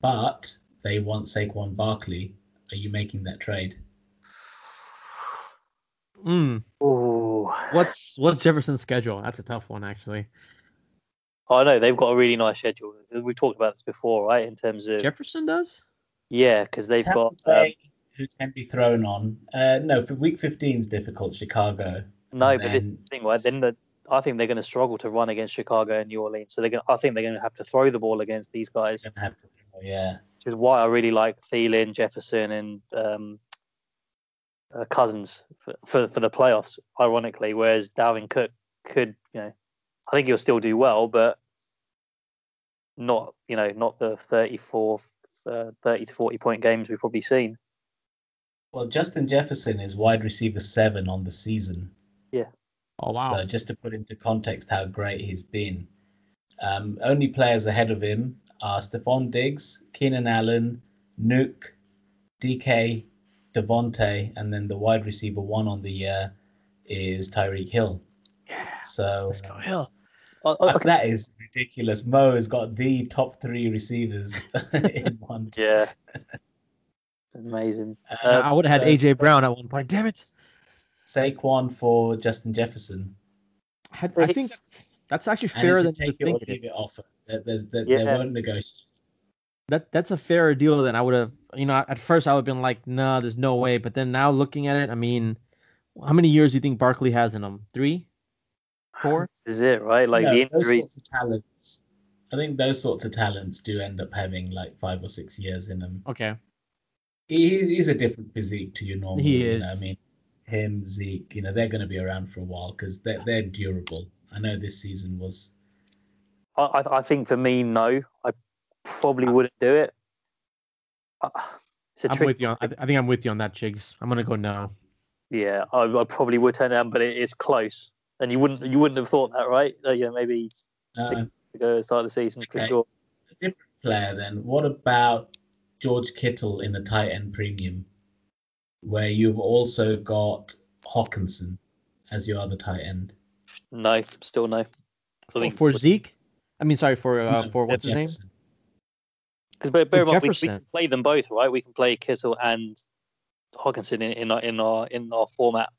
Speaker 1: but they want Saquon Barkley, are you making that trade?
Speaker 2: Mm, what's what's Jefferson's schedule? That's a tough one, actually.
Speaker 3: I know they've got a really nice schedule. We talked about this before, right? In terms of
Speaker 2: Jefferson does.
Speaker 3: yeah, because they've
Speaker 1: Tampa
Speaker 3: got um,
Speaker 1: Bay, who can be thrown on. Uh, no, for week 15 is difficult. Chicago.
Speaker 3: no,
Speaker 1: and
Speaker 3: but this is
Speaker 1: then-
Speaker 3: the thing, right? Then the, I think they're going to struggle to run against Chicago and New Orleans. So they're going. I think they're going to have to throw the ball against these guys,
Speaker 1: Gonna have to, yeah.
Speaker 3: which is why I really like Thielen, Jefferson, and um, uh, Cousins for, for for the playoffs. Ironically, whereas Dalvin Cook could, you know, I think he'll still do well, but not, you know, not the 34, uh, 30 to 40 point games we've probably seen.
Speaker 1: Well, Justin Jefferson is wide receiver seven on the season. Yeah.
Speaker 2: Oh wow.
Speaker 1: So just to put into context how great he's been, um, only players ahead of him are Stefon Diggs, Keenan Allen, Nuke, DK, Davante, and then the wide receiver one on the year is Tyreek Hill.
Speaker 2: yeah.
Speaker 1: So
Speaker 2: Let's go Hill.
Speaker 3: I, I,
Speaker 1: uh, that is ridiculous. Mo has got the top three receivers (laughs) in one team.
Speaker 3: yeah, amazing.
Speaker 1: Um,
Speaker 2: I would have had AJ Brown at one point. Damn it.
Speaker 1: Saquon for Justin Jefferson.
Speaker 2: Had- I think that's, that's actually fairer
Speaker 1: it's a
Speaker 2: than you
Speaker 1: take it or
Speaker 2: think. it is.
Speaker 1: leave it offer. There, there's, there,
Speaker 3: Yeah.
Speaker 1: there won't negotiate.
Speaker 2: That that's a fairer deal than I would have. You know, at first I would have been like, no, there's no way. But then now looking at it, I mean, how many years do you think Barkley has in him? Three, four? (laughs)
Speaker 3: This is it, right? Like
Speaker 1: No,
Speaker 3: the
Speaker 1: those
Speaker 3: injuries.
Speaker 1: sorts of talents. I think those sorts of talents do end up having like five or six years in them.
Speaker 2: Okay.
Speaker 1: He, he's a different physique to your normal.
Speaker 2: He
Speaker 1: you
Speaker 2: is.
Speaker 1: know, I mean, him, Zeke, you know, they're going to be around for a while because they're they're durable. I know this season was.
Speaker 3: I, I I think for me, no, I probably wouldn't do it. Uh, It's a
Speaker 2: I'm
Speaker 3: tricky
Speaker 2: with you. On, I, I think I'm with you on that, Chigs. I'm gonna go no.
Speaker 3: Yeah, I, I probably would turn down, but it is close, and you wouldn't you wouldn't have thought that, right? Uh, yeah, maybe
Speaker 1: Uh,
Speaker 3: to go the start of the season for
Speaker 1: Okay.
Speaker 3: sure.
Speaker 1: a different player then. What about George Kittle in the tight end premium, where you've also got Hockenson as your other tight end?
Speaker 3: No, still no. I
Speaker 2: For,
Speaker 3: think
Speaker 2: for Zeke, I mean, sorry for uh,
Speaker 1: No,
Speaker 2: for what's his name?
Speaker 3: Because bear, bear in mind, we, we can play them both, right? We can play Kittle and Hockenson in, in our in our in our format.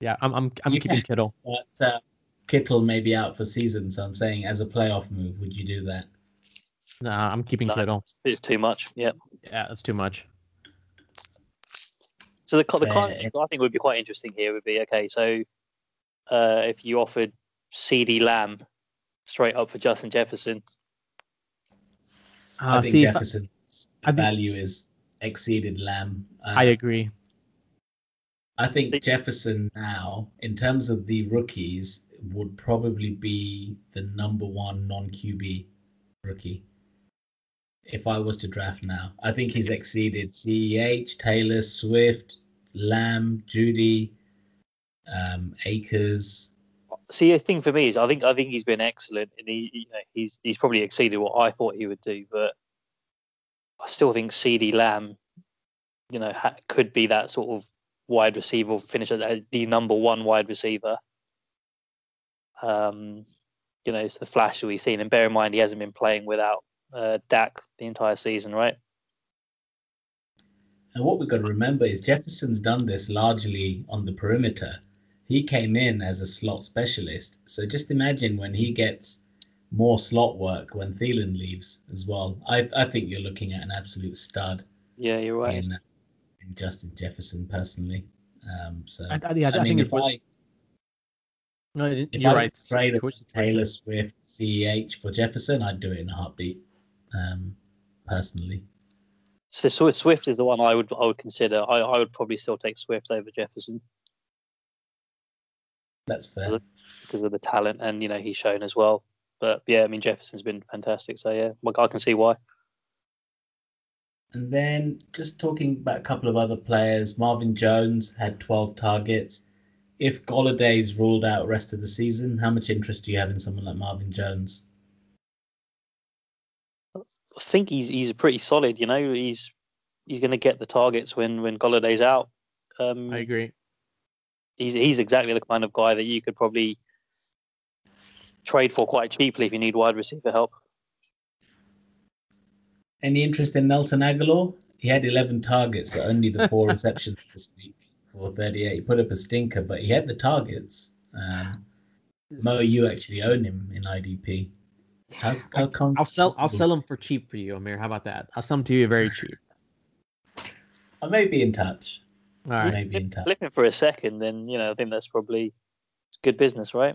Speaker 2: Yeah, I'm I'm I'm
Speaker 1: You
Speaker 2: keeping. Kittle.
Speaker 1: But uh, Kittle may be out for season, so I'm saying as a playoff move, would you do that?
Speaker 2: Nah, I'm keeping
Speaker 3: No.
Speaker 2: Kittle.
Speaker 3: It's too much. Yeah.
Speaker 2: Yeah, that's too much.
Speaker 3: So the co- the
Speaker 1: Yeah,
Speaker 3: kind
Speaker 1: it-
Speaker 3: I think would be quite interesting here would be okay. So uh, if you offered CeeDee Lamb straight up for Justin Jefferson,
Speaker 1: Uh, I think Jefferson's I, value is exceeded Lamb.
Speaker 2: Uh, I agree.
Speaker 1: I think Jefferson now, in terms of the rookies, would probably be the number one non QB rookie. If I was to draft now, I think he's exceeded CEH, Taylor, Swift, Lamb, Jeudy, um, Akers.
Speaker 3: See, the thing for me is, I think I think he's been excellent, and he he's he's probably exceeded what I thought he would do. But I still think CeeDee Lamb, you know, ha- could be that sort of wide receiver, finish as the number one wide receiver. Um, you know, it's the flash that we've seen, and bear in mind he hasn't been playing without uh, Dak the entire season, right?
Speaker 1: And what we've got to remember is Jefferson's done this largely on the perimeter. He came in as a slot specialist. So just imagine when he gets more slot work when Thielen leaves as well. I, I think you're looking at an absolute stud.
Speaker 3: Yeah, you're right. In,
Speaker 1: in Justin Jefferson, personally. Um, so,
Speaker 2: I, I, yeah, I, I mean, if I. No,
Speaker 1: if you're I right. Trade Taylor Swift, CEH for Jefferson, I'd do it in a heartbeat. Um, personally.
Speaker 3: So Swift is the one I would I would consider. I, I would probably still take Swift over Jefferson.
Speaker 1: That's fair
Speaker 3: because of, because of the talent and you know he's shown as well. But yeah, I mean Jefferson's been fantastic. So yeah, I can see why.
Speaker 1: And then just talking about a couple of other players, Marvin Jones had 12 targets. If Golladay's ruled out rest of the season, how much interest do you have in someone like Marvin Jones?
Speaker 3: I think he's he's a pretty solid. You know, he's he's going to get the targets when when Golladay's out. Um,
Speaker 2: I agree.
Speaker 3: He's he's exactly the kind of guy that you could probably trade for quite cheaply if you need wide receiver help.
Speaker 1: Any interest in Nelson Agholor? He had 11 targets, but only the four (laughs) receptions this week for 38. He put up a stinker, but he had the targets. Um, Mo, you actually own him in IDP.
Speaker 2: How, how come? I'll sell. I'll sell them for cheap for you, Amir. How about that? I'll sell them to you very cheap.
Speaker 1: I may be in touch.
Speaker 2: All right.
Speaker 1: Maybe in touch.
Speaker 3: Flipping for a second, then you know I think that's probably good business, right?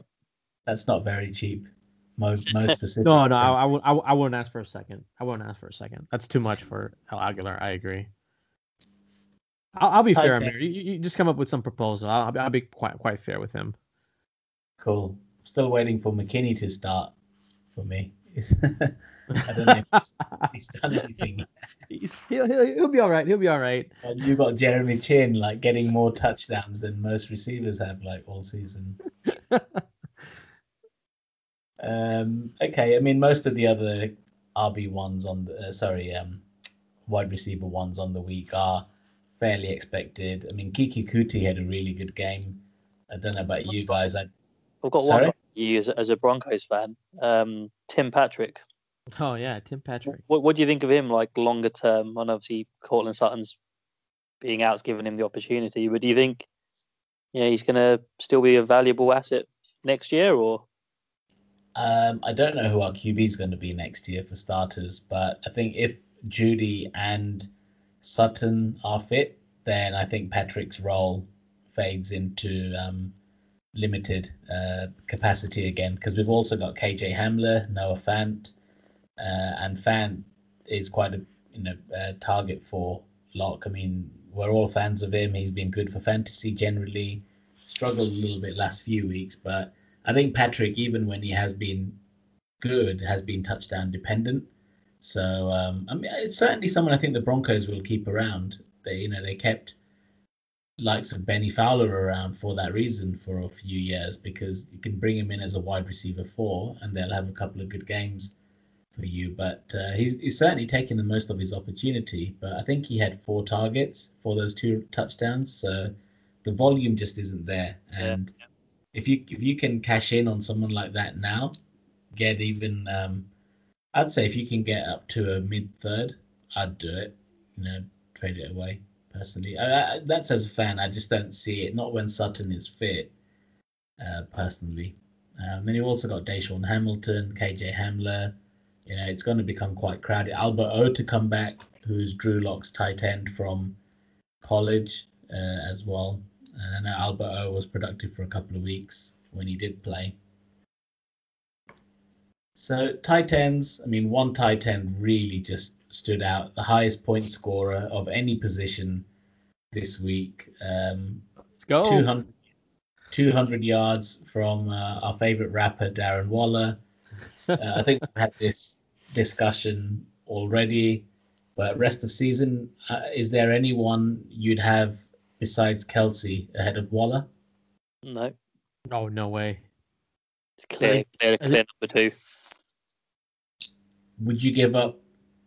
Speaker 1: That's not very cheap. Most (laughs) most specific.
Speaker 2: no, no, I, I, I, I wouldn't ask for a second. I wouldn't ask for a second. That's too much for El Agholor. I agree. I'll, I'll be Tight fair, Amir. You, you, just come up with some proposal. I'll, I'll be quite quite fair with him.
Speaker 1: Cool. Still waiting for McKinney to start for me. (laughs) I don't know if he's, done anything. (laughs)
Speaker 2: He's, he'll, he'll, he'll be all right. He'll be all right.
Speaker 1: And you got Jeremy Chinn like getting more touchdowns than most receivers have like all season. Um, okay, I mean most of the other RB ones on the uh, sorry um, wide receiver ones on the week are fairly expected. I mean Keke Coutee had a really good game. I don't know about you guys. I
Speaker 3: I've got sorry? one you as, as a Broncos fan. Um, Tim Patrick.
Speaker 2: Oh yeah, Tim Patrick.
Speaker 3: What What do you think of him? Like longer term, and obviously Courtland Sutton's being out's given him the opportunity. But do you think, yeah, he's going to still be a valuable asset next year, or?
Speaker 1: Um, I don't know who our QB is going to be next year for starters, but I think if Jeudy and Sutton are fit, then I think Patrick's role fades into um, limited uh, capacity again because we've also got KJ Hamler, Noah Fant, uh, and Fant is quite a you know a target for Lock. I mean, we're all fans of him. He's been good for fantasy generally. Struggled a little bit last few weeks, but I think Patrick, even when he has been good, has been touchdown dependent. So um, I mean, it's certainly someone I think the Broncos will keep around. They you know they kept likes of Bennie Fowler around for that reason for a few years because you can bring him in as a wide receiver four and they'll have a couple of good games for you. But uh, he's, he's certainly taking the most of his opportunity. But I think he had four targets for those two touchdowns, so the volume just isn't there. And yeah. If you if you can cash in on someone like that now, get even um, I'd say if you can get up to a mid third, I'd do it. You know, trade it away personally. I, I, that's as a fan, I just don't see it. Not when Sutton is fit, uh, personally. Um, then you've also got DaeSean Hamilton, KJ Hamler. You know, it's going to become quite crowded. Albert O to come back, who's Drew Lock's tight end from college uh, as well. And I know Alberto was productive for a couple of weeks when he did play. So tight ends, I mean, one tight end really just stood out, the highest point scorer of any position this week. Um,
Speaker 2: Let's go.
Speaker 1: 200, 200 yards from uh, our favorite rapper, Darren Waller. Uh, I think we've had this discussion already, but rest of season, uh, is there anyone you'd have besides Kelce ahead of Waller?
Speaker 3: No,
Speaker 2: Oh no way.
Speaker 3: it's clear, clear,
Speaker 2: is
Speaker 3: clear number two.
Speaker 1: Would you give up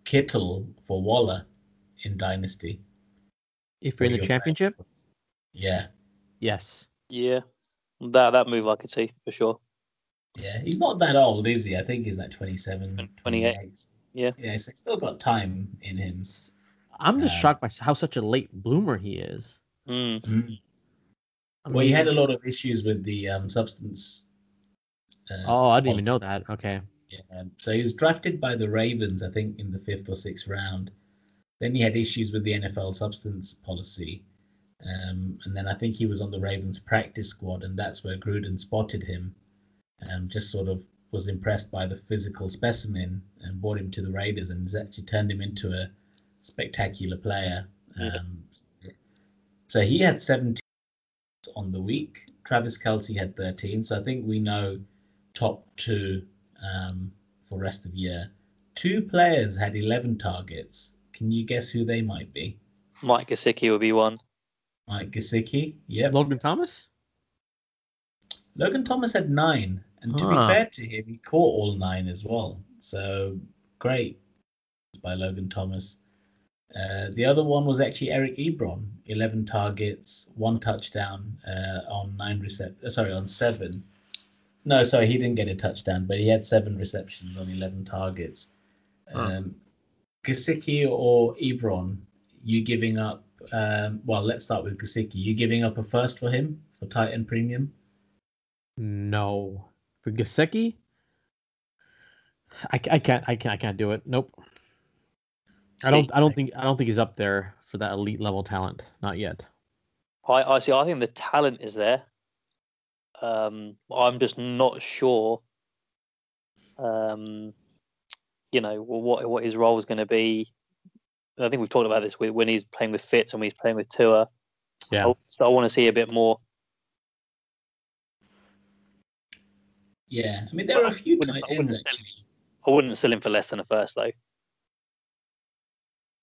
Speaker 1: Kittle for Waller in Dynasty?
Speaker 2: If you're in the championship,
Speaker 1: backup? Yeah,
Speaker 2: yes.
Speaker 3: Yeah, that that move I could see for sure.
Speaker 1: yeah. He's not that old, is he? I think he's like 27,
Speaker 3: 28.
Speaker 1: 28.
Speaker 3: Yeah.
Speaker 1: Yeah, so he's still got time in him.
Speaker 2: I'm just
Speaker 1: Um,
Speaker 2: shocked by how such a late bloomer he is.
Speaker 3: Mm.
Speaker 2: I
Speaker 1: Well, he had a lot of issues with the um, substance. Uh,
Speaker 2: Oh, I didn't even know that. Okay.
Speaker 1: Yeah. So he was drafted by the Ravens, I think, in the fifth or sixth round. Then he had issues with the NFL substance policy. Um, and then I think he was on the Ravens practice squad, and that's where Gruden spotted him. Um, just sort of was impressed by the physical specimen and brought him to the Raiders and has actually turned him into a spectacular player.
Speaker 3: Yeah.
Speaker 1: So he had 17 on the week. Travis Kelce had 13. So I think we know top two um, for rest of year. Two players had 11 targets. Can you guess who they might be?
Speaker 3: Mike Gesicki would be one.
Speaker 1: Mike Gesicki. yeah.
Speaker 2: Logan Thomas?
Speaker 1: Logan Thomas had nine. And to
Speaker 2: Ah.
Speaker 1: be fair to him, he caught all nine as well. So great by Logan Thomas. Uh, the other one was actually Eric Ebron, 11 targets, one touchdown uh, on nine recep. uh, Sorry, on seven. No, sorry, he didn't get a touchdown, but he had seven receptions on 11 targets.
Speaker 2: Huh.
Speaker 1: Um, Gesicki or Ebron, you giving up? Um, well, let's start with Gesicki. You giving up a first for him for tight end premium?
Speaker 2: No. For Gesicki? I, I can't I can't I can't do it. Nope. I don't I don't think I don't think he's up there for that elite level talent. Not yet.
Speaker 3: I, I see. I think the talent is there. Um, I'm just not sure. Um, you know what what his role is going to be. I think we've talked about this with, when he's playing with Fitz and when he's playing with Tua.
Speaker 2: Yeah.
Speaker 3: I, so I want to see a bit more.
Speaker 1: Yeah, I mean there are a few tight
Speaker 3: I
Speaker 1: ends
Speaker 3: wouldn't
Speaker 1: actually.
Speaker 3: I wouldn't sell him for less than a first though.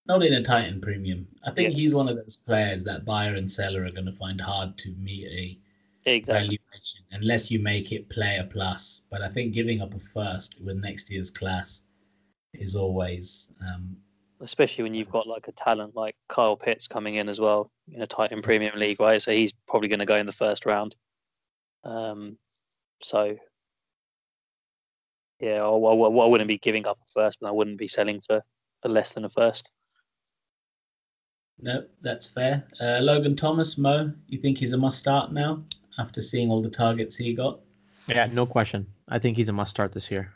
Speaker 1: Not in a tight end premium. I think he's one of those players that buyer and seller are going to find hard to meet a
Speaker 3: Exactly.
Speaker 1: valuation unless you make it player plus. But I think giving up a first with next year's class is always um,
Speaker 3: Especially when you've got like a talent like Kyle Pitts coming in as well in a tight end premium league, right? So he's probably going to go in the first round. Um, so yeah, I, I, I wouldn't be giving up a first, but I wouldn't be selling for, for less than a first.
Speaker 1: No, that's fair. Uh, Logan Thomas, Mo, you think he's a must start now after seeing all the targets he got?
Speaker 2: Yeah, no question. I think he's a must start this year.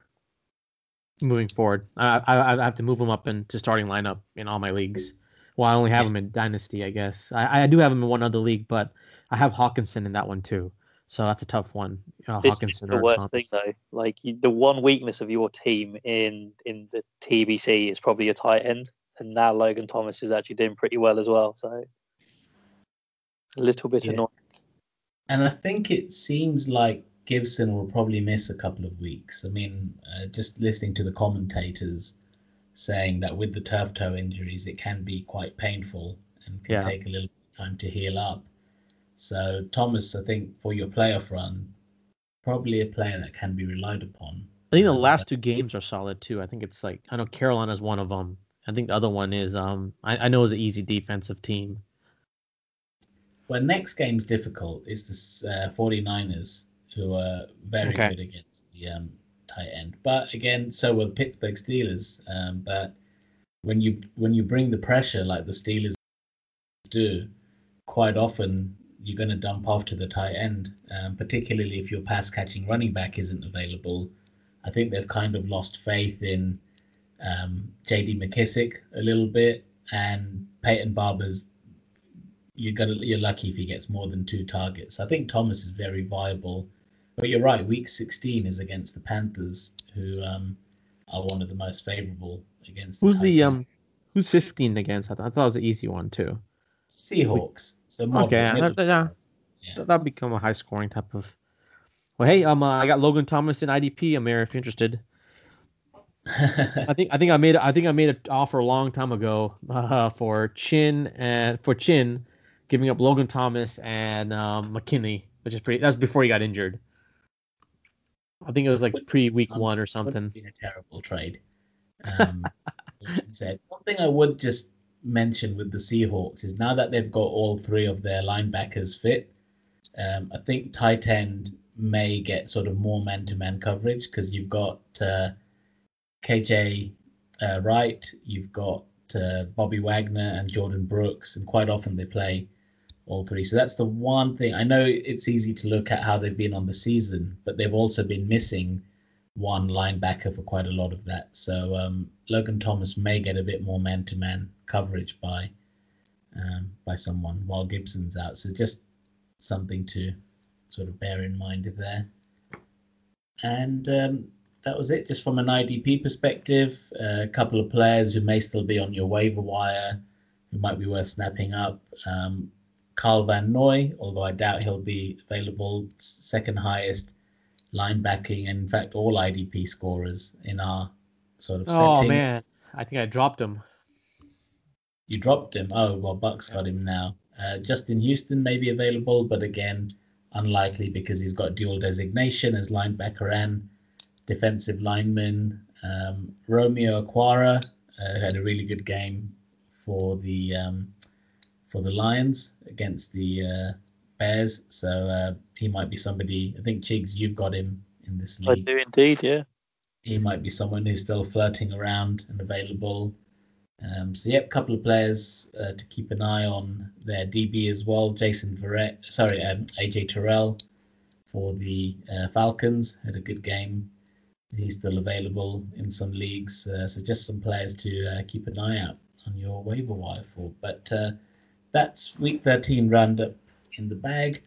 Speaker 2: Moving forward, I I, I have to move him up into starting lineup in all my leagues. Well, I only have
Speaker 1: Yeah.
Speaker 2: him in dynasty, I guess. I, I do have him in one other league, but I have Hockenson in that one too. So that's a tough one. Uh,
Speaker 3: This is the
Speaker 2: or
Speaker 3: worst thing though. Like you, the one weakness of your team in in the TBC is probably your tight end, and now Logan Thomas is actually doing pretty well as well. So a little bit
Speaker 1: Yeah.
Speaker 3: annoying.
Speaker 1: And I think it seems like Gibson will probably miss a couple of weeks. I mean, uh, just listening to the commentators saying that with the turf toe injuries, it can be quite painful and can
Speaker 2: Yeah.
Speaker 1: take a little time to heal up. So, Thomas, I think for your playoff run, probably a player that can be relied upon.
Speaker 2: I think the
Speaker 1: Um,
Speaker 2: last two games are solid too. I think it's like I know Carolina's one of them. I think the other one is um I, I know it's an easy defensive team.
Speaker 1: Well, next game's difficult. It's the s- uh, 49ers, who are very
Speaker 2: Okay.
Speaker 1: good against the um, tight end. But again, so will Pittsburgh Steelers. Um, but when you when you bring the pressure like the Steelers do, quite often you're going to dump off to the tight end, um, particularly if your pass catching running back isn't available. I think they've kind of lost faith in um, J.D. McKissic a little bit, and Peyton Barber's you're gonna you're lucky if he gets more than two targets. I think Thomas is very viable, But you're right. Week 16 is against the Panthers, who um, are one of the most favorable against.
Speaker 2: Who's the, the um, who's 15 against? I thought, I thought it was an easy one too.
Speaker 1: Seahawks. So
Speaker 2: okay, yeah, that, yeah. that'll become a high scoring type of. Well, hey, um, uh, I got Logan Thomas in IDP. I'm Amir, if you're interested. I think I think I made I think I made an offer a long time ago uh, for Chinn and for Chinn, giving up Logan Thomas and um, McKinney, which is pretty. That's before he got injured. I think it was like pre week one or something.
Speaker 1: Been a terrible trade. Um, said one thing I would just mention with the Seahawks is now that they've got all three of their linebackers fit, um, I think tight end may get sort of more man to man coverage because you've got. Uh, KJ uh, Wright, you've got uh, Bobby Wagner and Jordyn Brooks, and quite often they play all three. So that's the one thing. I know it's easy to look at how they've been on the season, but they've also been missing one linebacker for quite a lot of that. So um, Logan Thomas may get a bit more man-to-man coverage by um, by someone while Gibson's out. So just something to sort of bear in mind there. And um, that was it. Just from an IDP perspective, uh, a couple of players who may still be on your waiver wire, who might be worth snapping up. Um, Kyle Van Noy, although I doubt he'll be available, second highest linebacking, and in fact, all IDP scorers in our sort of oh, settings. Oh man,
Speaker 2: I think I dropped him.
Speaker 1: You dropped him. Oh well, Bucks got him now. Uh, Justin Houston may be available, but again, unlikely because he's got dual designation as linebacker and defensive lineman. Um, Romeo Okwara uh, had a really good game for the um, for the Lions against the uh, Bears. So uh, he might be somebody. I think Chigs, you've got him in this league.
Speaker 3: I do indeed. Yeah.
Speaker 1: He might be someone who's still flirting around and available. Um, so yep, a couple of players uh, to keep an eye on their DB as well. Jason Verrett, sorry, um, AJ Terrell for the uh, Falcons had a good game he's still available in some leagues. Uh, so just some players to uh, keep an eye out on your waiver wire for. But uh, that's week 13 roundup in the bag.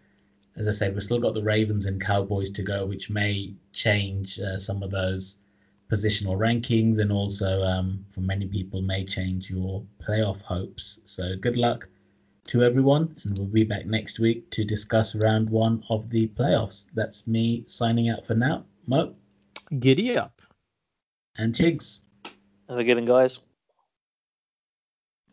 Speaker 1: As I said, we've still got the Ravens and Cowboys to go, which may change uh, some of those positional rankings and also um, for many people may change your playoff hopes. So good luck to everyone, and we'll be back next week to discuss round one of the playoffs. That's me signing out for now. Mo.
Speaker 2: Giddy up.
Speaker 1: And Chigs.
Speaker 3: Have a good one, guys.